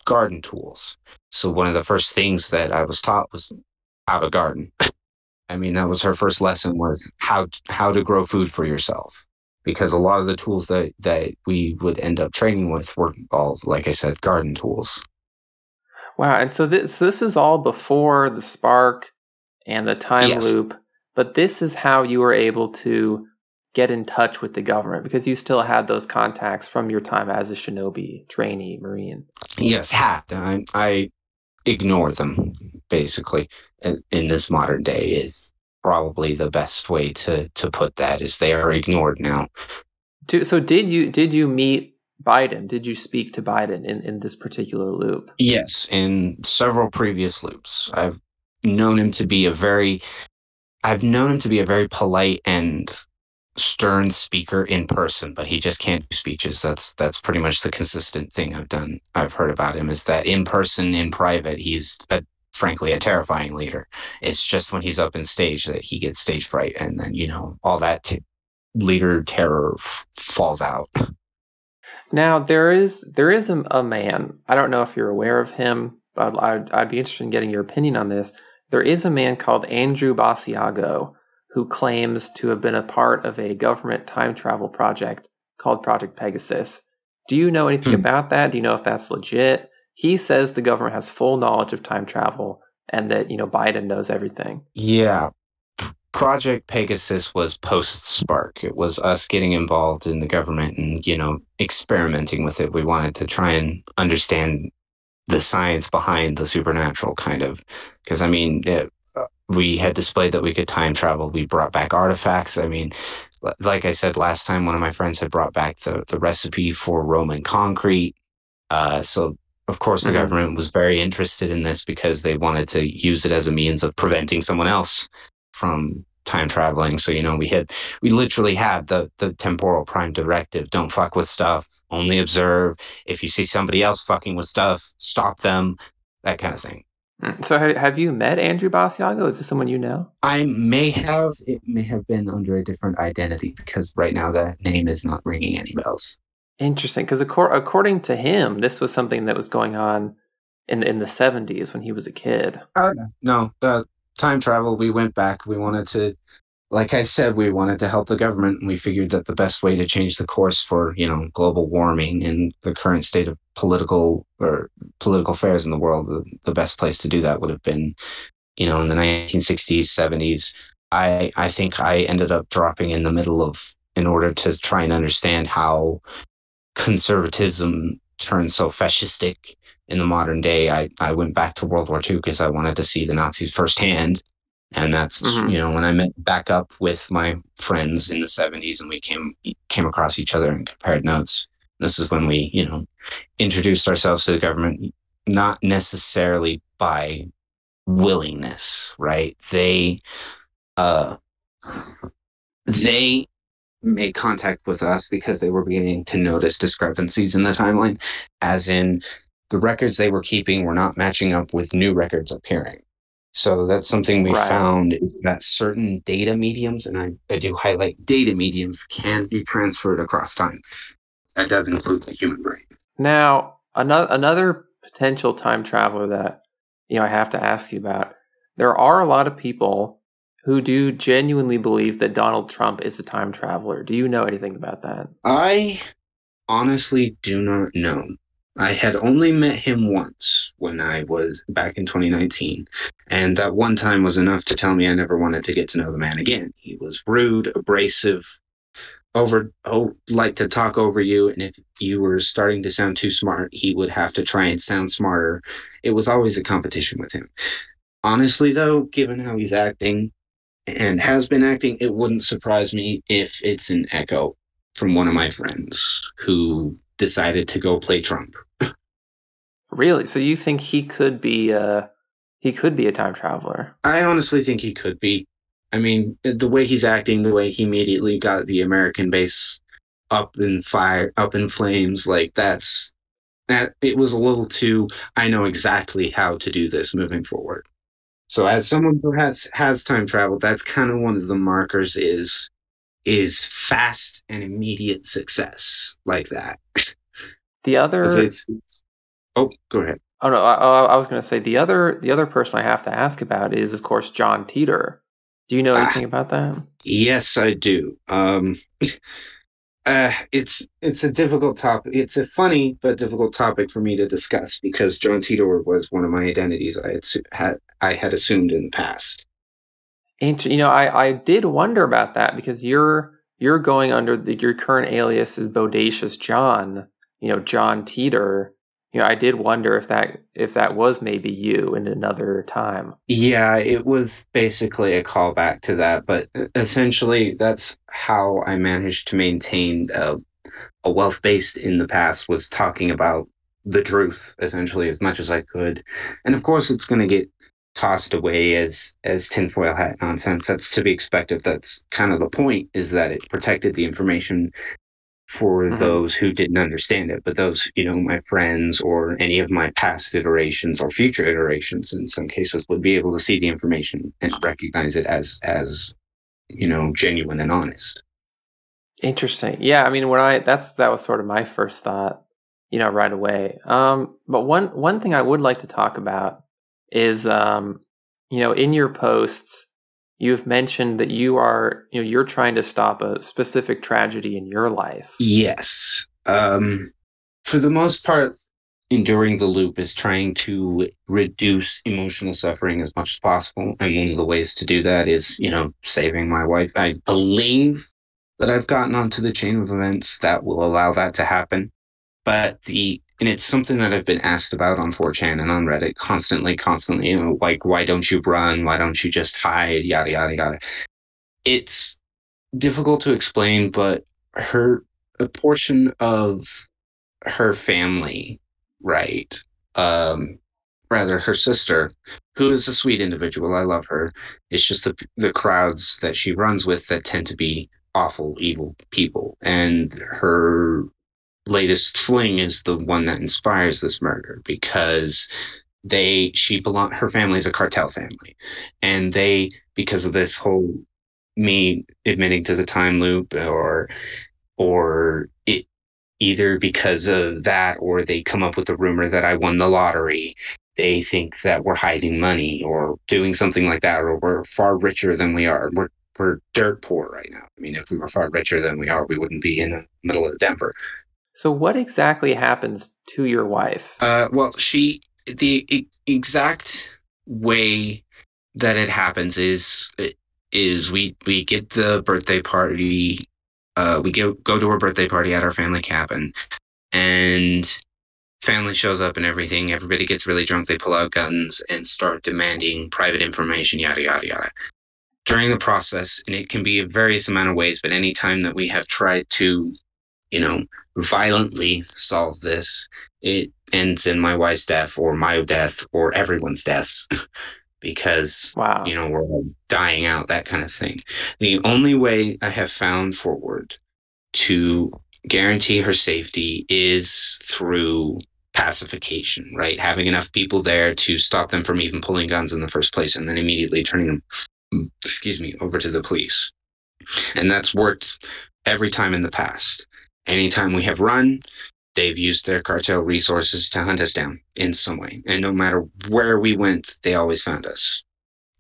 garden tools. So one of the first things that I was taught was how to garden. <laughs> I mean, that was her first lesson was how how to grow food for yourself because a lot of the tools that that we would end up training with were all like i said garden tools wow and so this so this is all before the spark and the time yes. loop but this is how you were able to get in touch with the government because you still had those contacts from your time as a shinobi trainee marine yes had i, I ignore them basically in, in this modern day is probably the best way to to put that is they are ignored now. So did you did you meet Biden? Did you speak to Biden in, in this particular loop? Yes, in several previous loops. I've known him to be a very I've known him to be a very polite and stern speaker in person, but he just can't do speeches. That's that's pretty much the consistent thing I've done. I've heard about him is that in person, in private, he's a frankly a terrifying leader. It's just when he's up in stage that he gets stage fright, and then you know all that t- leader terror f- falls out. Now there is there is a, a, man. I don't know if you're aware of him, but I'd, I'd be interested in getting your opinion on this. There is a man called Andrew Basiago who claims to have been a part of a government time travel project called Project Pegasus. Do you know anything hmm. about that? Do you know if that's legit? He says the government has full knowledge of time travel and that you know Biden knows everything. Yeah. Project Pegasus was post Spark. It was us getting involved in the government and, you know, experimenting with it. We wanted to try and understand the science behind the supernatural kind of because I mean, it, we had displayed that we could time travel. We brought back artifacts. I mean, like I said last time, one of my friends had brought back the, the recipe for Roman concrete. Uh, so of course, the mm-hmm. government was very interested in this because they wanted to use it as a means of preventing someone else from time traveling. So, you know, we had, we literally had the, the temporal prime directive don't fuck with stuff, only observe. If you see somebody else fucking with stuff, stop them, that kind of thing. Mm, So ha- have you met Andrew Basiago? Is this someone you know? I may have it may have been under a different identity because right now that name is not ringing any bells. Interesting, because according to him, this was something that was going on in in the seventies when he was a kid. Oh no, time travel. We went back. We wanted to, like I said, we wanted to help the government, and we figured that the best way to change the course for you know global warming and the current state of political or political affairs in the world, the, the best place to do that would have been, you know, in the 1960s, 70s. I I think I ended up dropping in the middle of in order to try and understand how conservatism turned so fascistic in the modern day. I, I went back to World War II because I wanted to see the Nazis firsthand. And that's Mhm. you know when I met back up with my friends in the 70s and we came came across each other and compared notes. This is when we you know introduced ourselves to the government, not necessarily by willingness, right? They uh they made contact with us because they were beginning to notice discrepancies in the timeline, as in the records they were keeping were not matching up with new records appearing. So that's something we Right. found that certain data mediums, and I, I do highlight data mediums, can be transferred across time. That does include the human brain. Now, another another potential time traveler that you know I have to ask you about. There are a lot of people who do genuinely believe that Donald Trump is a time traveler. Do you know anything about that? I honestly do not know. I had only met him once when I was back in 2019, and that one time was enough to tell me I never wanted to get to know the man again. He was rude, abrasive, over oh like to talk over you, and if you were starting to sound too smart, he would have to try and sound smarter. It was always a competition with him. Honestly, though, given how he's acting and has been acting, it wouldn't surprise me if it's an echo from one of my friends who decided to go play Trump. Really? So you think he could be uh he could be a time traveler? I honestly think he could be. I mean, the way he's acting, the way he immediately got the American base up in fire, up in flames, like that's that. It was a little too. I know exactly how to do this moving forward. So, as someone who has has time traveled, that's kind of one of the markers is is fast and immediate success like that. The other it's, it's- oh, go ahead. Oh no, I, I I was going to say the other the other person I have to ask about is of course John Titor. Do you know Ah. anything about that? Yes, I do. Um, uh, it's it's a difficult topic. It's a funny but difficult topic for me to discuss because John Titor was one of my identities I had had I had assumed in the past. Inter- you know, I, I did wonder about that because you're you're going under the, your current alias is Bodacious John. You know, John Titor. You know, I did wonder if that if that was maybe you in another time. Yeah, it was basically a callback to that, but essentially that's how I managed to maintain a, a wealth based in the past was talking about the truth essentially as much as I could, and of course it's going to get tossed away as as tinfoil hat nonsense. That's to be expected. That's kind of the point is that it protected the information for Mhm. those who didn't understand it, but those you know my friends or any of my past iterations or future iterations in some cases would be able to see the information and recognize it as as you know genuine and honest. Interesting. Yeah, I mean, when I that's that was sort of my first thought, you know, right away. Um, but one one thing I would like to talk about is, um, you know, in your posts, you've mentioned that you are, you know, you're trying to stop a specific tragedy in your life. Yes. Um, for the most part, enduring the loop is trying to reduce emotional suffering as much as possible. And one of the ways to do that is, you know, saving my wife. I believe that I've gotten onto the chain of events that will allow that to happen. But the, and it's something that I've been asked about on 4chan and on Reddit constantly, constantly, you know, like, why don't you run? Why don't you just hide? Yada, yada, yada. It's difficult to explain, but her, a portion of her family, right? Um, rather her sister, who is a sweet individual. I love her. It's just the the crowds that she runs with that tend to be awful, evil people, and her latest fling is the one that inspires this murder because they she belong her family's a cartel family. And they because of this whole me admitting to the time loop or or it either because of that or they come up with a rumor that I won the lottery they think that we're hiding money or doing something like that or we're far richer than we are. We're we're dirt poor right now. I mean if we were far richer than we are we wouldn't be in the middle of denver so what exactly happens to your wife? Uh, well she the e- exact way that it happens is is we we get the birthday party uh, we go go to her birthday party at our family cabin. And family shows up and everything. Everybody gets really drunk. They pull out guns and start demanding private information yada yada yada. During the process and it can be various amount of ways but any time that we have tried to you know violently solve this. It ends in my wife's death or my death or everyone's deaths <laughs> because wow. you know we're all dying out that kind of thing. The only way i have found forward to guarantee her safety is through pacification right? Having enough people there to stop them from even pulling guns in the first place and then immediately turning them excuse me over to the police. And that's worked every time in the past anytime we have run they've used their cartel resources to hunt us down in some way. And no matter where we went, they always found us.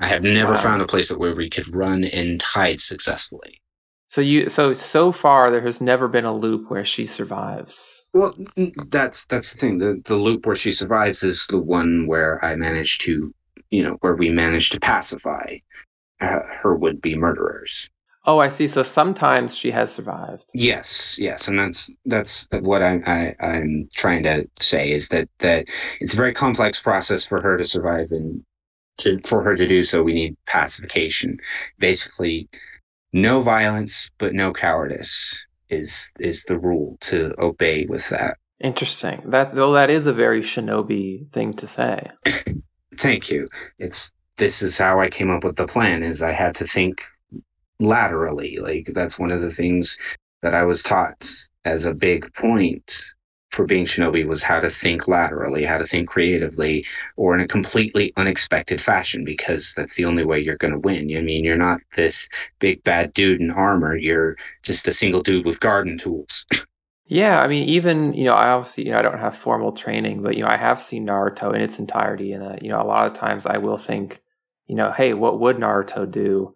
I have never wow. found a place where we could run and hide successfully. So you so so far there has never been a loop where she survives. Well, that's that's the thing. The the loop where she survives is the one where I managed to, you know, where we managed to pacify uh, her would be murderers. Oh, I see. So sometimes she has survived. Yes, yes, and that's that's what I'm I, i am trying to say is that that it's a very complex process for her to survive, and to for her to do so, we need pacification. Basically, no violence but no cowardice is is the rule to obey with that. Interesting. That though that is a very shinobi thing to say. <coughs> Thank you. It's this is how I came up with the plan. Is I had to think laterally. Like that's one of the things that I was taught as a big point for being shinobi was how to think laterally, how to think creatively, or in a completely unexpected fashion, because that's the only way you're going to win. I mean, you're not this big bad dude in armor. You're just a single dude with garden tools. <laughs> yeah, I mean, even you know, I obviously you know I don't have formal training, but you know, I have seen Naruto in its entirety, and uh, you know, a lot of times I will think, you know, hey, what would Naruto do?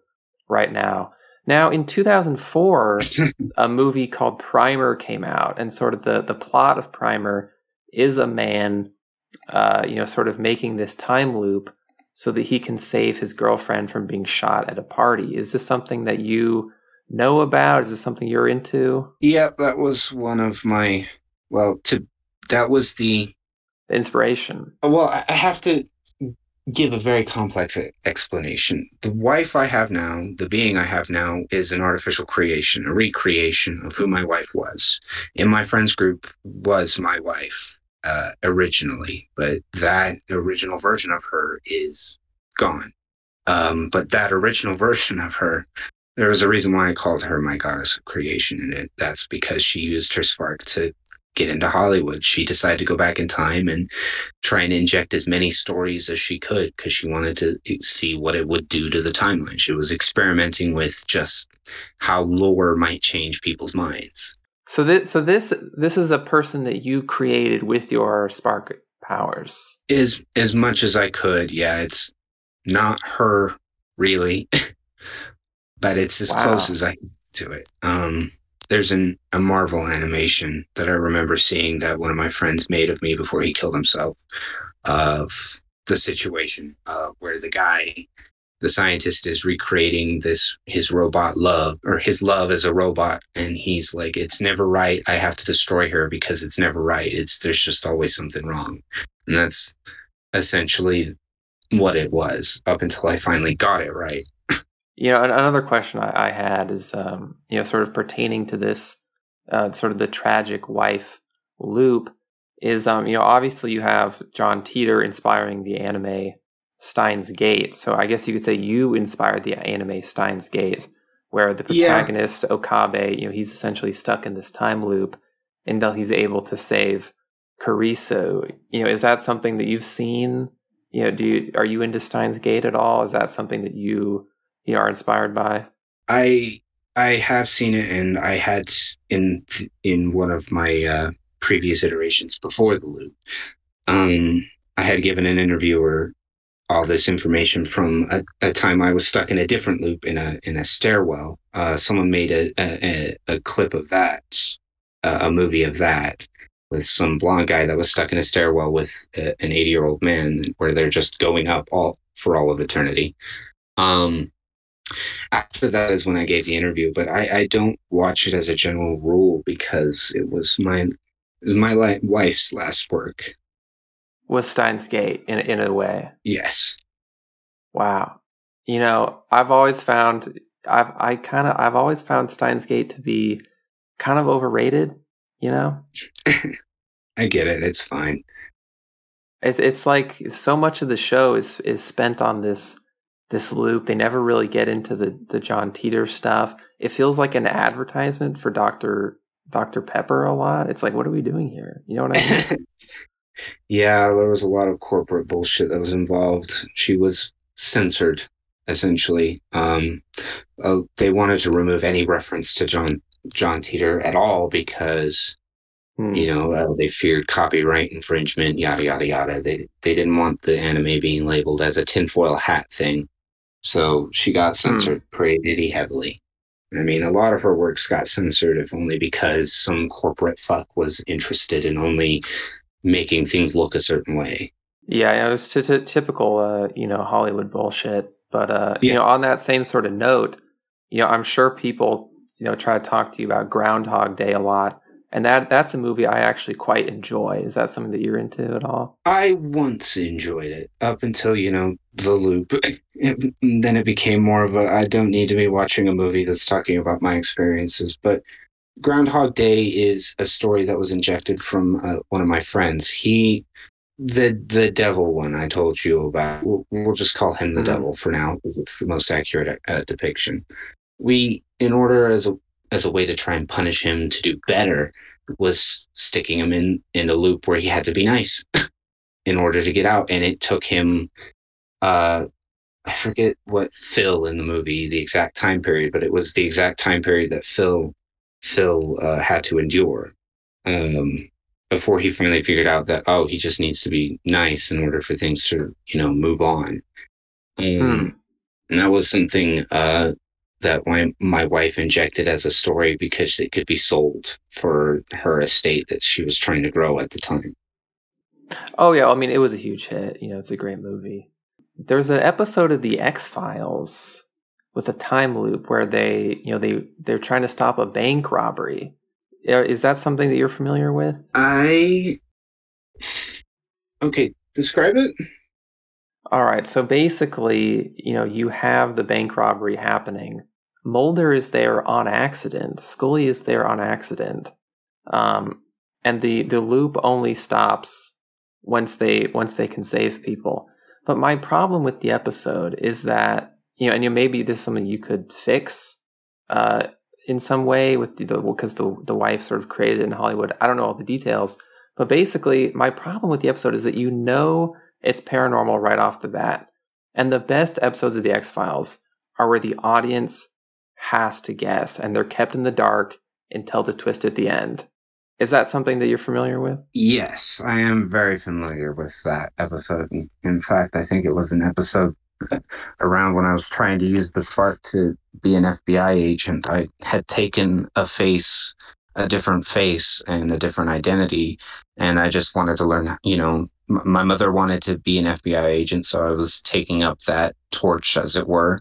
Right now. Now, in 2004, <laughs> a movie called Primer came out, and sort of the, the plot of Primer is a man, uh, you know, sort of making this time loop so that he can save his girlfriend from being shot at a party. Is this something that you know about? Is this something you're into? Yeah, that was one of my, well, to that was the inspiration. Well, I have to give a very complex explanation. The wife I have now, the being I have now, is an artificial creation, a recreation of who my wife was. In my friends group was my wife uh, originally, but that original version of her is gone. Um, but that original <laughs> version of her, there was a reason why I called her my goddess of creation, and that's because she used her spark to get into Hollywood. She decided to go back in time and try and inject as many stories as she could because she wanted to see what it would do to the timeline. She was experimenting with just how lore might change people's minds. So this, so this, this is a person that you created with your spark powers. As as much as I could, yeah. It's not her really, <laughs> but it's as wow. close as I can to it. Um, there's an, a Marvel animation that I remember seeing that one of my friends made of me before he killed himself of the situation uh, where the guy, the scientist, is recreating this his robot love or his love as a robot, and he's like, "It's never right. I have to destroy her because it's never right. It's there's just always something wrong," and that's essentially what it was up until I finally got it right. You know, another question I, I had is, um, you know, sort of pertaining to this, uh, sort of the tragic wife loop is, um, you know, obviously you have John Titor inspiring the anime Steins Gate. So I guess you could say you inspired the anime Steins Gate, where the protagonist yeah. Okabe, you know, he's essentially stuck in this time loop until he's able to save Kurisu. You know, is that something that you've seen You know, do you are you into Steins Gate at all? Is that something that you you are inspired by? I I have seen it, and I had in in one of my uh, previous iterations before the loop. Um, I had given an interviewer all this information from a, a, time I was stuck in a different loop in a in a stairwell. Uh, someone made a, a, a clip of that, uh, a movie of that, with some blonde guy that was stuck in a stairwell with a, an 80 year old man, where they're just going up all for all of eternity. Um, after that is when I gave the interview, but I, I don't watch it as a general rule because it was my it was my li- wife's last work. Was Steins Gate in in a way? Yes. Wow. You know, I've always found I've I kind of I've always found Steins Gate to be kind of overrated. You know. <laughs> I get it. It's fine. It's it's like so much of the show is is spent on this this loop. They never really get into the the John Titor stuff. It feels like an advertisement for Dr. Dr. Pepper a lot. It's like, what are we doing here? You know what I mean? <laughs> yeah, there was a lot of corporate bullshit that was involved. She was censored essentially. Um, uh, they wanted to remove any reference to John John Teeter at all because hmm. you know uh, they feared copyright infringement, yada yada yada. They they didn't want the anime being labeled as a tinfoil hat thing. So she got hmm. censored mm. pretty heavily. I mean, a lot of her works got censored, if only because some corporate fuck was interested in only making things look a certain way. Yeah, it was t- t- typical, uh, you know, Hollywood bullshit. But uh, yeah. you know, on that same sort of note, you know, I'm sure people, you know, try to talk to you about Groundhog Day a lot and that that's a movie I actually quite enjoy. Is that something that you're into at all? I once enjoyed it up until you know the loop. <laughs> It, then it became more of a I don't need to be watching a movie that's talking about my experiences. But Groundhog Day is a story that was injected from uh, one of my friends. He the the devil one I told you about. We'll, we'll just call him the mm-hmm. devil for now because it's the most accurate uh, depiction. We, in order as a as a way to try and punish him to do better was sticking him in in a loop where he had to be nice <laughs> in order to get out and it took him uh i forget what phil in the movie the exact time period but it was the exact time period that phil phil uh, had to endure um before he finally figured out that oh he just needs to be nice in order for things to you know move on um, hmm. and that was something uh that my, my wife injected as a story because it could be sold for her estate that she was trying to grow at the time. Oh yeah, I mean it was a huge hit. You know, it's a great movie. There's an episode of the X Files with a time loop where they, you know, they they're trying to stop a bank robbery. Uh, is that something that you're familiar with? I okay, describe it. All right, so basically, you know, you have the bank robbery happening, Mulder is there on accident. Scully is there on accident. Um, and the, the loop only stops once they once they can save people. But my problem with the episode is that you know, and you know, maybe this is something you could fix uh, in some way with the because the, the the wife sort of created it in Hollywood. I don't know all the details, but basically, my problem with the episode is that you know it's paranormal right off the bat, and the best episodes of the X Files are where the audience has to guess, and they're kept in the dark until the twist at the end. Is that something that you're familiar with? Yes, I am very familiar with that episode. In fact, I think it was an episode <laughs> around when I was trying to use the spark to be an FBI agent. I had taken a face, a different face, and a different identity, and I just wanted to learn. You know, my mother wanted to be an FBI agent, so I was taking up that torch, as it were,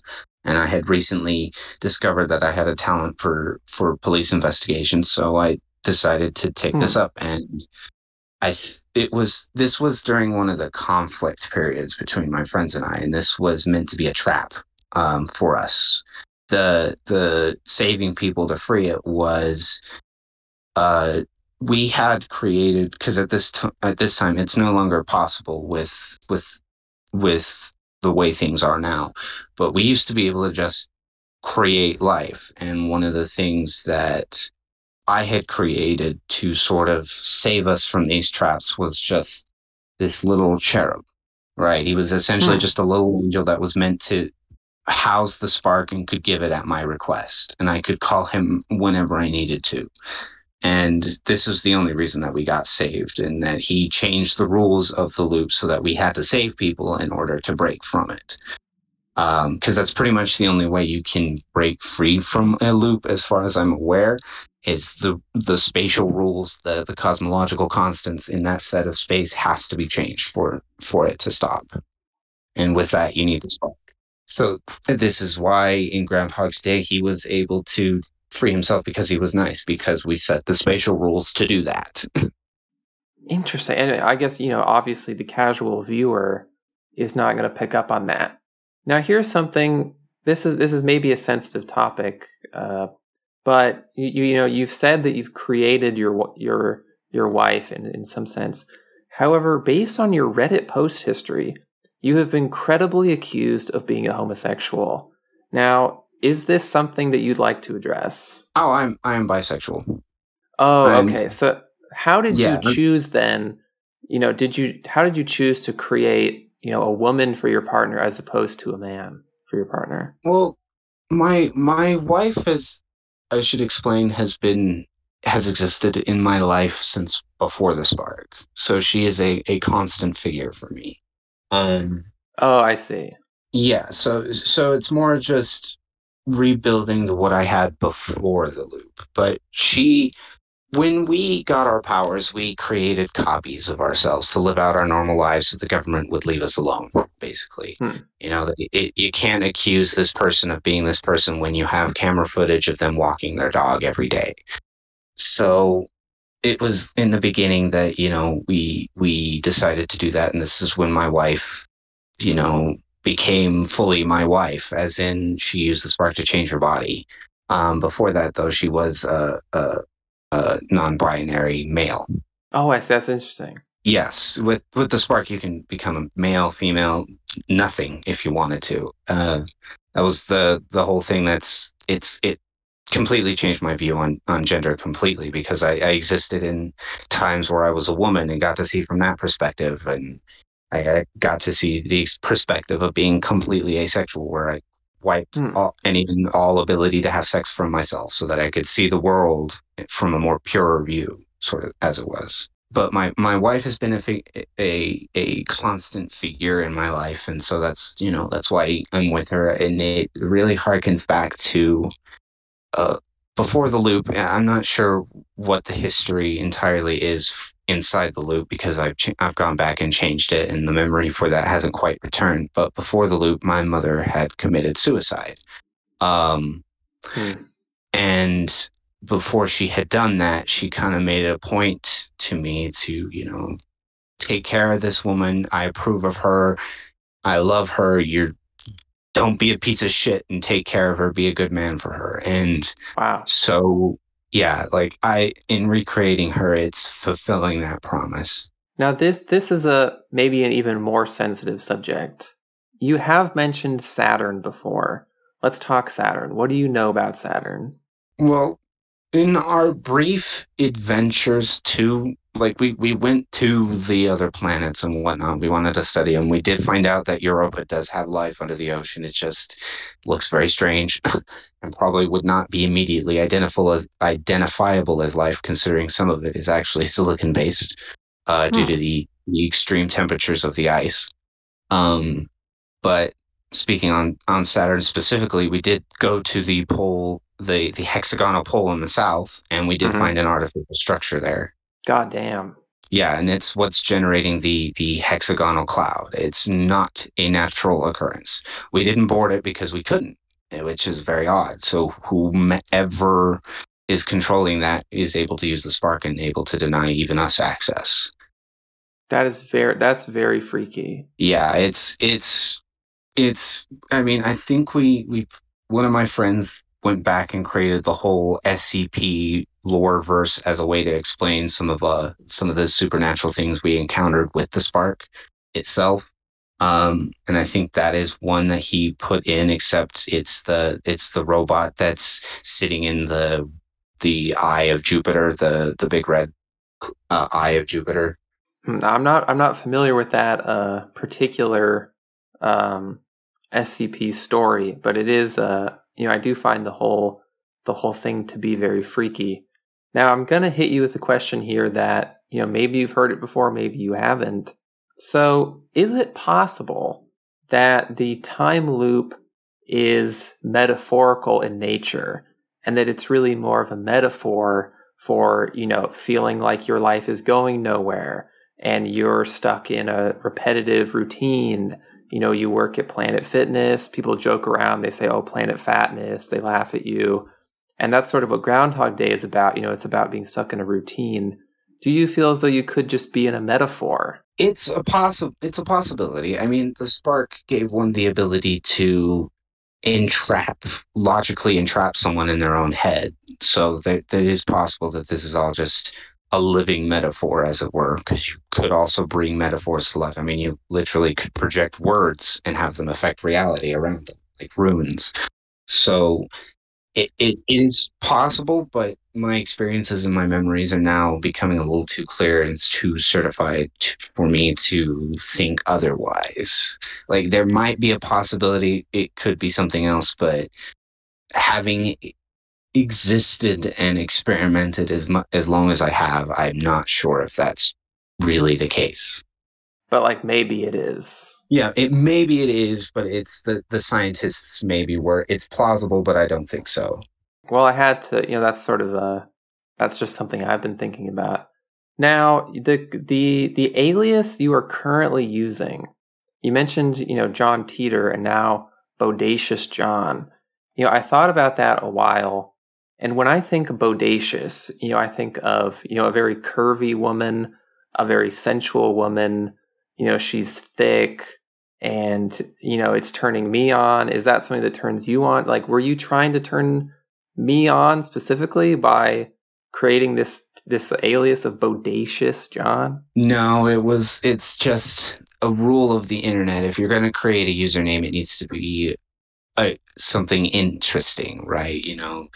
and I had recently discovered that I had a talent for for police investigations. So I decided to take hmm. this up, and I it was this was during one of the conflict periods between my friends and I, and this was meant to be a trap um, for us. The the saving people to free it was. Uh, we had created because at this t- at this time it's no longer possible with with with the way things are now. But we used to be able to just create life. And one of the things that I had created to sort of save us from these traps was just this little cherub, Right. He was essentially Hmm. just a little angel that was meant to house the spark and could give it at my request. And I could call him whenever I needed to. And this is the only reason that we got saved, and that he changed the rules of the loop so that we had to save people in order to break from it. Um, because that's pretty much the only way you can break free from a loop, as far as I'm aware, is the the spatial rules, the the cosmological constants in that set of space has to be changed for for it to stop. And with that, you need the spark. So this is why in Groundhog's Day he was able to free himself because he was nice because we set the spatial rules to do that. <laughs> Interesting. And I guess, you know, obviously the casual viewer is not going to pick up on that. Now, here's something. This is this is maybe a sensitive topic, uh, but you, you know you've said that you've created your your your wife in in some sense. However, based on your Reddit post history, you have been credibly accused of being a homosexual. Now, is this something that you'd like to address? oh, I'm I am bisexual. Oh, I'm- okay. So how did Yeah, you choose then? You know, did you how did you choose to create, you know, a woman for your partner as opposed to a man for your partner? Well, my my wife has I should explain has been has existed in my life since before the spark. So she is a, a constant figure for me. Um Oh, I see. yeah, so so it's more just rebuilding the what I had before the loop. But she when we got our powers, we created copies of ourselves to live out our normal lives so the government would leave us alone, basically. Hmm. You know, it, it, you can't accuse this person of being this person when you have camera footage of them walking their dog every day. So it was in the beginning that, you know, we we decided to do that and this is when my wife, you know, became fully my wife, as in she used the spark to change her body. Um, before that, though, she was a, a, a non-binary male. Oh, I see. That's interesting. Yes, with with the spark, you can become a male, female, nothing if you wanted to. Uh, that was the the whole thing. That's it's it completely changed my view on on gender completely because I, I existed in times where I was a woman and got to see from that perspective, and I, got to see the perspective of being completely asexual, where I wiped Hmm. all, and all ability to have sex from myself, so that I could see the world from a more pure view, sort of as it was but my my wife has been a, a a constant figure in my life and so that's you know that's why I'm with her and it really harkens back to uh before the loop I'm not sure what the history entirely is inside the loop because I've ch- I've gone back and changed it and the memory for that hasn't quite returned but before the loop my mother had committed suicide um Hmm. and before she had done that, she kind of made it a point to me to, you know, take care of this woman. I approve of her. I love her. You're don't be a piece of shit and take care of her. Be a good man for her. And Wow. so, yeah, like I, in recreating her, it's fulfilling that promise. Now this this is a maybe an even more sensitive subject. You have mentioned Saturn before. Let's talk Saturn. What do you know about Saturn? Well, in our brief adventures to like we we went to the other planets and whatnot. We wanted to study them. We did find out that Europa does have life under the ocean. It just looks very strange <laughs> and probably would not be immediately identifiable as identifiable as life, considering some of it is actually silicon based uh, due Hmm. to the, the extreme temperatures of the ice. Um, but speaking on on Saturn specifically, we did go to the pole, the the hexagonal pole in the south, and we did Mhm. find an artificial structure there. God damn. Yeah, and it's what's generating the the hexagonal cloud. It's not a natural occurrence. We didn't board it because we couldn't, eh, which is very odd. So whomever is controlling that is able to use the spark and able to deny even us access. That is very that's very freaky. yeah it's it's it's i mean i think we we one of my friends went back and created the whole scp lore verse as a way to explain some of uh some of the supernatural things we encountered with the spark itself. Um and i think that is one that he put in except it's the it's the robot that's sitting in the the eye of jupiter the the big red uh, eye of jupiter. Hmm, I'm not I'm not familiar with that uh, particular um, SCP story, but it is uh, you know I do find the whole the whole thing to be very freaky. Now I'm gonna hit you with a question here that you know maybe you've heard it before, maybe you haven't. So is it possible that the time loop is metaphorical in nature and that it's really more of a metaphor for you know feeling like your life is going nowhere and you're stuck in a repetitive routine. You know, you work at Planet Fitness, people joke around, they say, oh, Planet Fatness, they laugh at you. And that's sort of what Groundhog Day is about. You know, it's about being stuck in a routine. Do you feel as though you could just be in a metaphor? It's a possi- it's a possibility. I mean, the spark gave one the ability to entrap logically entrap someone in their own head. So that that is possible that this is all just a living metaphor, as it were, because you could also bring metaphors to life. I mean, you literally could project words and have them affect reality around them, like runes. So it, it is possible, but my experiences and my memories are now becoming a little too clear and it's too certified to, for me to think otherwise. Like there might be a possibility it could be something else, but having existed and experimented as much as long as I have, I'm not sure if that's really the case. But like maybe it is. Yeah, it maybe it is, but it's the the scientists maybe where it's plausible, but I don't think so. Well, I had to, you know, that's sort of a that's just something I've been thinking about. Now, the the the alias you are currently using, you mentioned, you know, John Titor and now Bodacious John. You know, I thought about that a while and when I think bodacious, you know, I think of, you know, a very curvy woman, a very sensual woman, you know, she's thick and, you know, it's turning me on. Is that something that turns you on? Like, were you trying to turn me on specifically by creating this this alias of bodacious John? No, it was it's just a rule of the internet. If you're going to create a username, it needs to be something interesting, right? You know,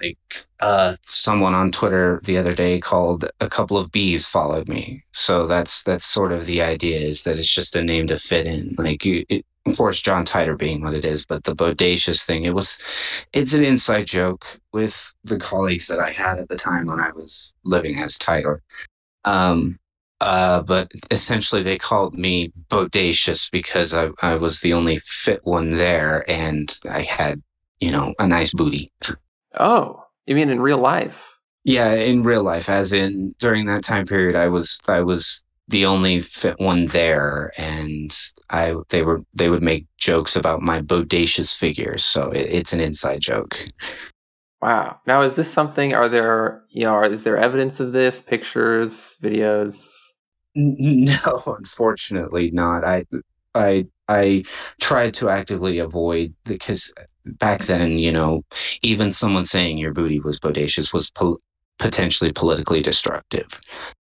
like uh, someone on Twitter the other day called a couple of bees followed me. So that's that's sort of the idea is that it's just a name to fit in. Like you, it, of course, John Titor being what it is, but the bodacious thing, it was, it's an inside joke with the colleagues that I had at the time when I was living as Titor. Um, uh, but essentially, they called me bodacious because I, I was the only fit one there, and I had, you know, a nice booty. Oh, you mean in real life? Yeah, in real life, as in during that time period, I was I was the only fit one there, and I they were they would make jokes about my bodacious figures, so it, it's an inside joke. Wow. Now, is this something? Are there you know? Are, is there evidence of this? Pictures, videos? <laughs> No, unfortunately not. I I I tried to actively avoid because back then, you know, even someone saying your booty was bodacious was pol- potentially politically destructive.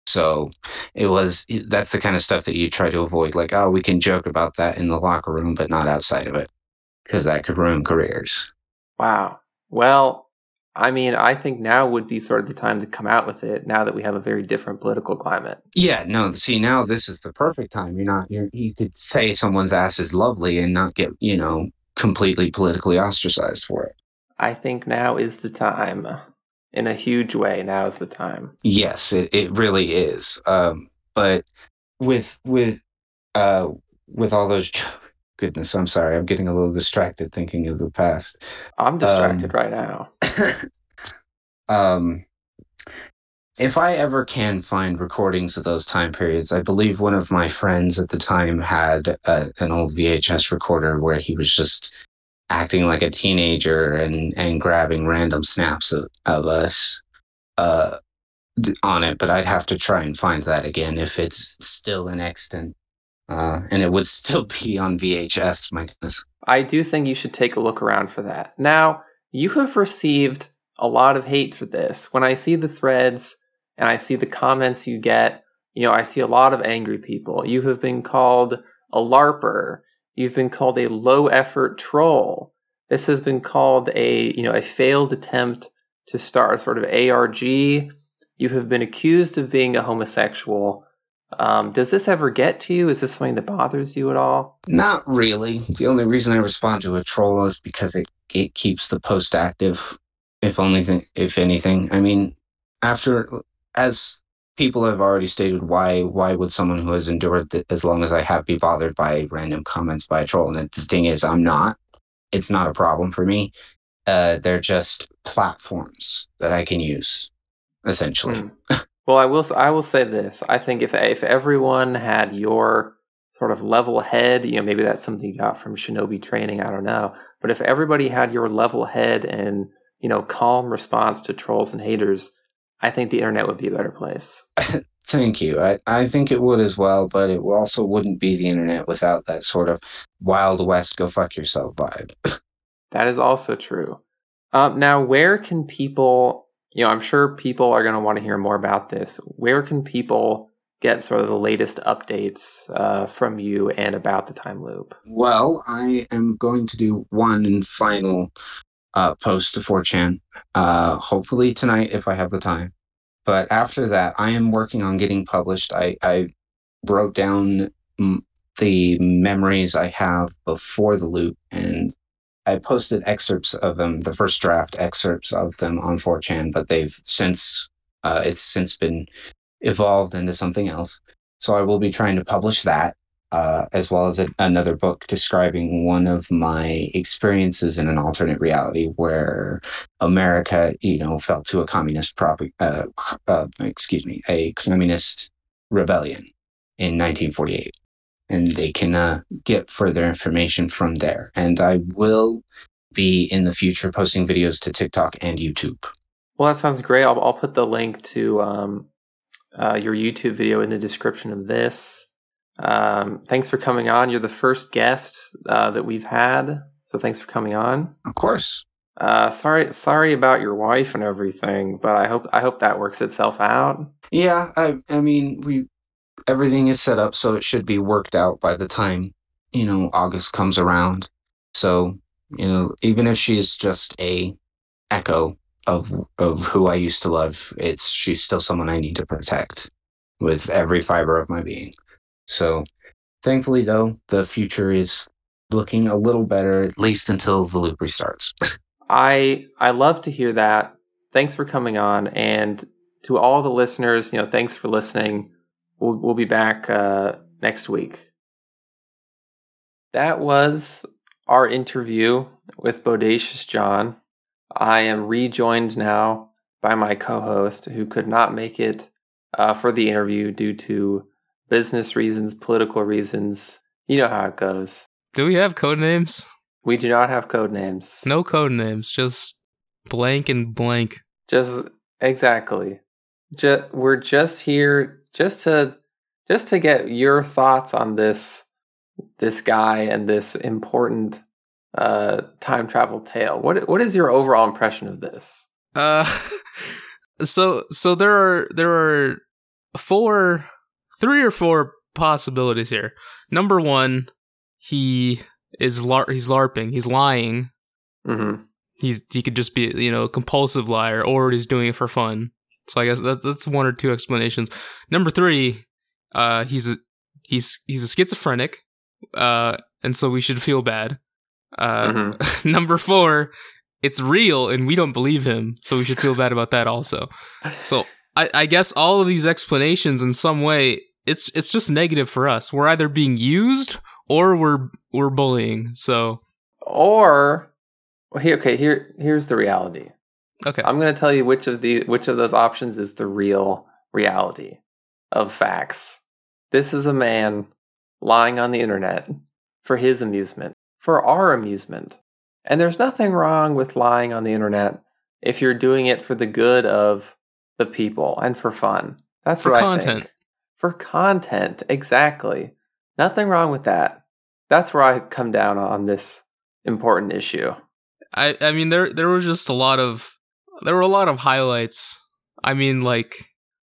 So it was that's the kind of stuff that you try to avoid. Like, oh, we can joke about that in the locker room, but not outside of it, because that could ruin careers. Wow. Well, I mean, I think now would be sort of the time to come out with it. Now that we have a very different political climate. Yeah, no. See, now this is the perfect time. You're not. You're, you could say someone's ass is lovely and not get you know completely politically ostracized for it. I think now is the time. In a huge way, now is the time. Yes, it, it really is. Um, but with with uh with all those goodness, I'm sorry. I'm getting a little distracted thinking of the past. I'm distracted um, right now. <laughs> um, if I ever can find recordings of those time periods, I believe one of my friends at the time had a, an old VHS recorder where he was just acting like a teenager and, and grabbing random snaps of, of us uh, on it. But I'd have to try and find that again if it's still in extant uh, and it would <laughs> still be on VHS. My goodness. I do think you should take a look around for that. Now, you have received a lot of hate for this. When I see the threads and I see the comments you get, you know, I see a lot of angry people. You have been called a LARPer. You've been called a low effort troll. This has been called a, you know, a failed attempt to start a sort of ARG. You have been accused of being a homosexual Um, does this ever get to you? Is this something that bothers you at all? Not really. The only reason I respond to a troll is because it it keeps the post active. If only th- if anything, I mean, after as people have already stated, why why would someone who has endured th- as long as I have be bothered by random comments by a troll? And the thing is, I'm not. It's not a problem for me. Uh, they're just platforms that I can use, essentially. Hmm. <laughs> Well, I will. I will say this. I think if if everyone had your sort of level head, you know, maybe that's something you got from Shinobi training. I don't know. But if everybody had your level head and you know calm response to trolls and haters, I think the internet would be a better place. <laughs> Thank you. I, I think it would as well, but it also wouldn't be the internet without that sort of Wild West go fuck yourself vibe. <laughs> That is also true. Um, now, where can people, you know, I'm sure people are going to want to hear more about this. Where can people get sort of the latest updates uh, from you and about the time loop? Well, I am going to do one and final uh, post to 4chan, uh, hopefully tonight if I have the time. But after that, I am working on getting published. I, I wrote down mm, the memories I have before the loop, and I posted excerpts of them, the first draft excerpts of them on 4chan, but they've since, uh, it's since been evolved into something else. So I will be trying to publish that uh, as well as a, another book describing one of my experiences in an alternate reality where America, you know, fell to a communist prop, uh, uh, excuse me, a communist rebellion in 1948, and they can uh, get further information from there. And I will be in the future posting videos to TikTok and YouTube. Well, that sounds great. I'll, I'll put the link to um, uh, your YouTube video in the description of this. Um, thanks for coming on. You're the first guest uh, that we've had, so thanks for coming on. Of course. Uh, sorry, sorry about your wife and everything, but I hope I hope that works itself out. Yeah, I I mean we everything is set up so it should be worked out by the time you know August comes around. So you know even if she's just a echo of of who I used to love, it's she's still someone I need to protect with every fiber of my being. So thankfully though, the future is looking a little better at least until the loop restarts. I I love to hear that. Thanks for coming on, and to all the listeners, you know, thanks for listening. We'll we'll be back uh, next week. That was our interview with Bodacious John. I am rejoined now by my co-host, who could not make it uh, for the interview due to business reasons, political reasons. You know how it goes. Do we have code names? We do not have code names. No code names, just blank and blank. Just exactly. Just, we're just here just to just to get your thoughts on this this guy and this important uh time travel tale. What what is your overall impression of this? Uh <laughs> so so there are there are four three or four possibilities here. Number 1, he is lar- he's larping, he's lying. Mm-hmm. He's he could just be, you know, a compulsive liar or he's doing it for fun. So I guess that's, that's one or two explanations. Number 3, uh he's a he's he's a schizophrenic. Uh and so we should feel bad. Uh Mm-hmm. <laughs> number 4, it's real and we don't believe him, so we should feel bad about that also. So I, I guess all of these explanations in some way it's it's just negative for us. We're either being used or we're we're bullying. So Or okay, here here's the reality. Okay. I'm going to tell you which of the which of those options is the real reality of facts. This is a man lying on the internet for his amusement, for our amusement. And there's nothing wrong with lying on the internet if you're doing it for the good of the people and for fun. That's For what I content. think. For content, exactly. Nothing wrong with that. That's where I come down on this important issue. I I mean there there was just a lot of there were a lot of highlights. I mean like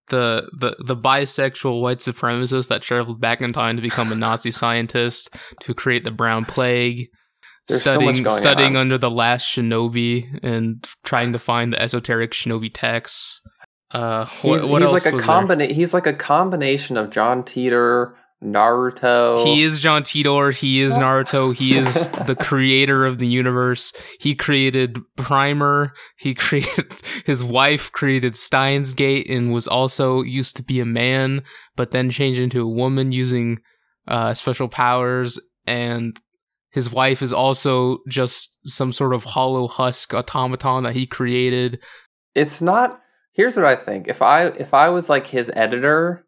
the the the bisexual white supremacist that traveled back in time to become a Nazi scientist to create the brown plague. There's so studying going studying on. under the last shinobi and trying to find the esoteric shinobi texts. Uh, He's, what, he's else like a was there? combina- He's like a combination of John Titor, Naruto. He is John Titor. He is Naruto. He is the creator of the universe. He created Primer. He <laughs> created his wife created Steins;Gate and was also used to be a man, but then changed into a woman using uh, special powers. And his wife is also just some sort of hollow husk automaton that he created. it's not here's what i think if i if i was like his editor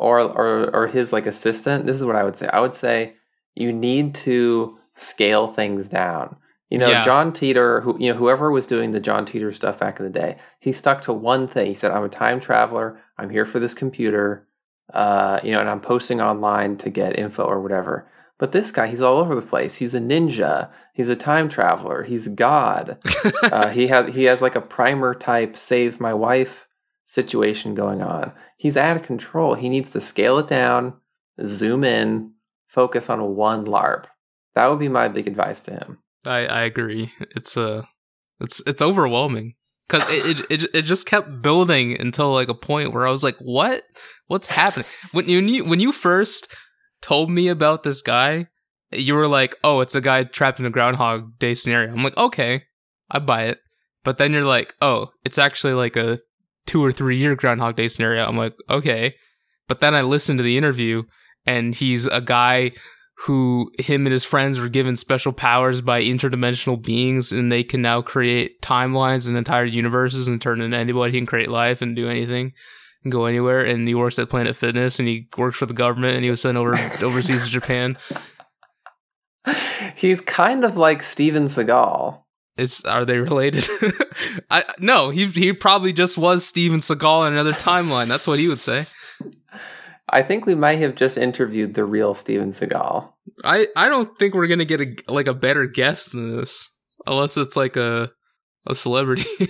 or or or his like assistant this is what i would say. I would say you need to scale things down. You know Yeah. John Titor who you know whoever was doing the John Titor stuff back in the day he stuck to one thing. He said i'm a time traveler. I'm here for this computer uh you know and i'm posting online to get info or whatever. But this guy he's all over the place. He's a ninja. He's a time traveler. He's god. <laughs> Uh, he has he has like a primer type save my wife situation going on. He's out of control. He needs to scale it down, zoom in, focus on one LARP. That would be my big advice to him. I, I agree. It's uh it's it's overwhelming because it, it it it just kept building until like a point where I was like, what what's happening? When you when you first told me about this guy, you were like, oh, it's a guy trapped in a Groundhog Day scenario. I'm like, okay, I buy it. But then you're like, oh, it's actually like a two or three year Groundhog Day scenario. I'm like, okay. But then I listened to the interview, and he's a guy who him and his friends were given special powers by interdimensional beings and they can now create timelines and entire universes and turn into anybody and create life and do anything and go anywhere and he works at planet fitness and he works for the government and he was sent over <laughs> overseas to japan He's kind of like Steven Seagal. Is are they related <laughs> i no he he probably just was steven seagal in another timeline that's what he would say <laughs> I think we might have just interviewed the real Steven Seagal. i i don't think we're gonna get a like a better guest than this unless it's like a a celebrity <laughs>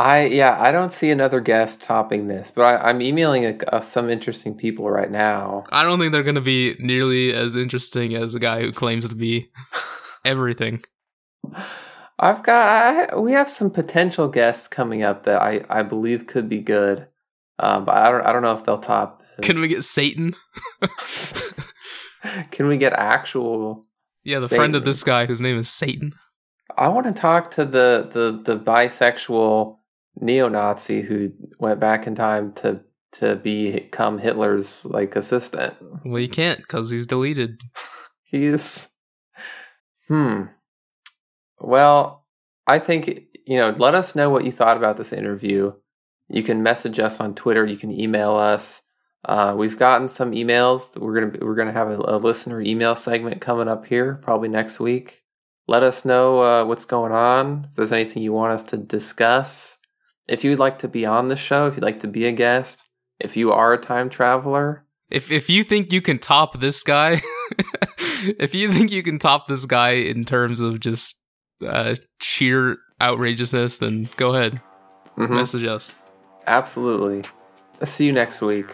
I yeah, I don't see another guest topping this, but I, I'm emailing a, uh, some interesting people right now. I don't think they're going to be nearly as interesting as a guy who claims to be everything. I've got I, we have some potential guests coming up that I, I believe could be good, um, but I don't I don't know if they'll top. This. Can we get Satan? <laughs> <laughs> Can we get actual? Yeah, the friend of this guy whose name is Satan. I want to talk to the the the bisexual neo-Nazi who went back in time to to become Hitler's like assistant. Well, you can't because he's deleted. <laughs> He's hmm. Well, I think you know. Let us know what you thought about this interview. You can message us on Twitter. You can email us. Uh, we've gotten some emails. We're gonna we're gonna have a, a listener email segment coming up here probably next week. Let us know uh, what's going on. If there's anything you want us to discuss. If you'd like to be on the show, if you'd like to be a guest, if you are a time traveler, If if you think you can top this guy, <laughs> if you think you can top this guy in terms of just uh, sheer outrageousness, then go ahead, mhm, message us. absolutely. I'll see you next week.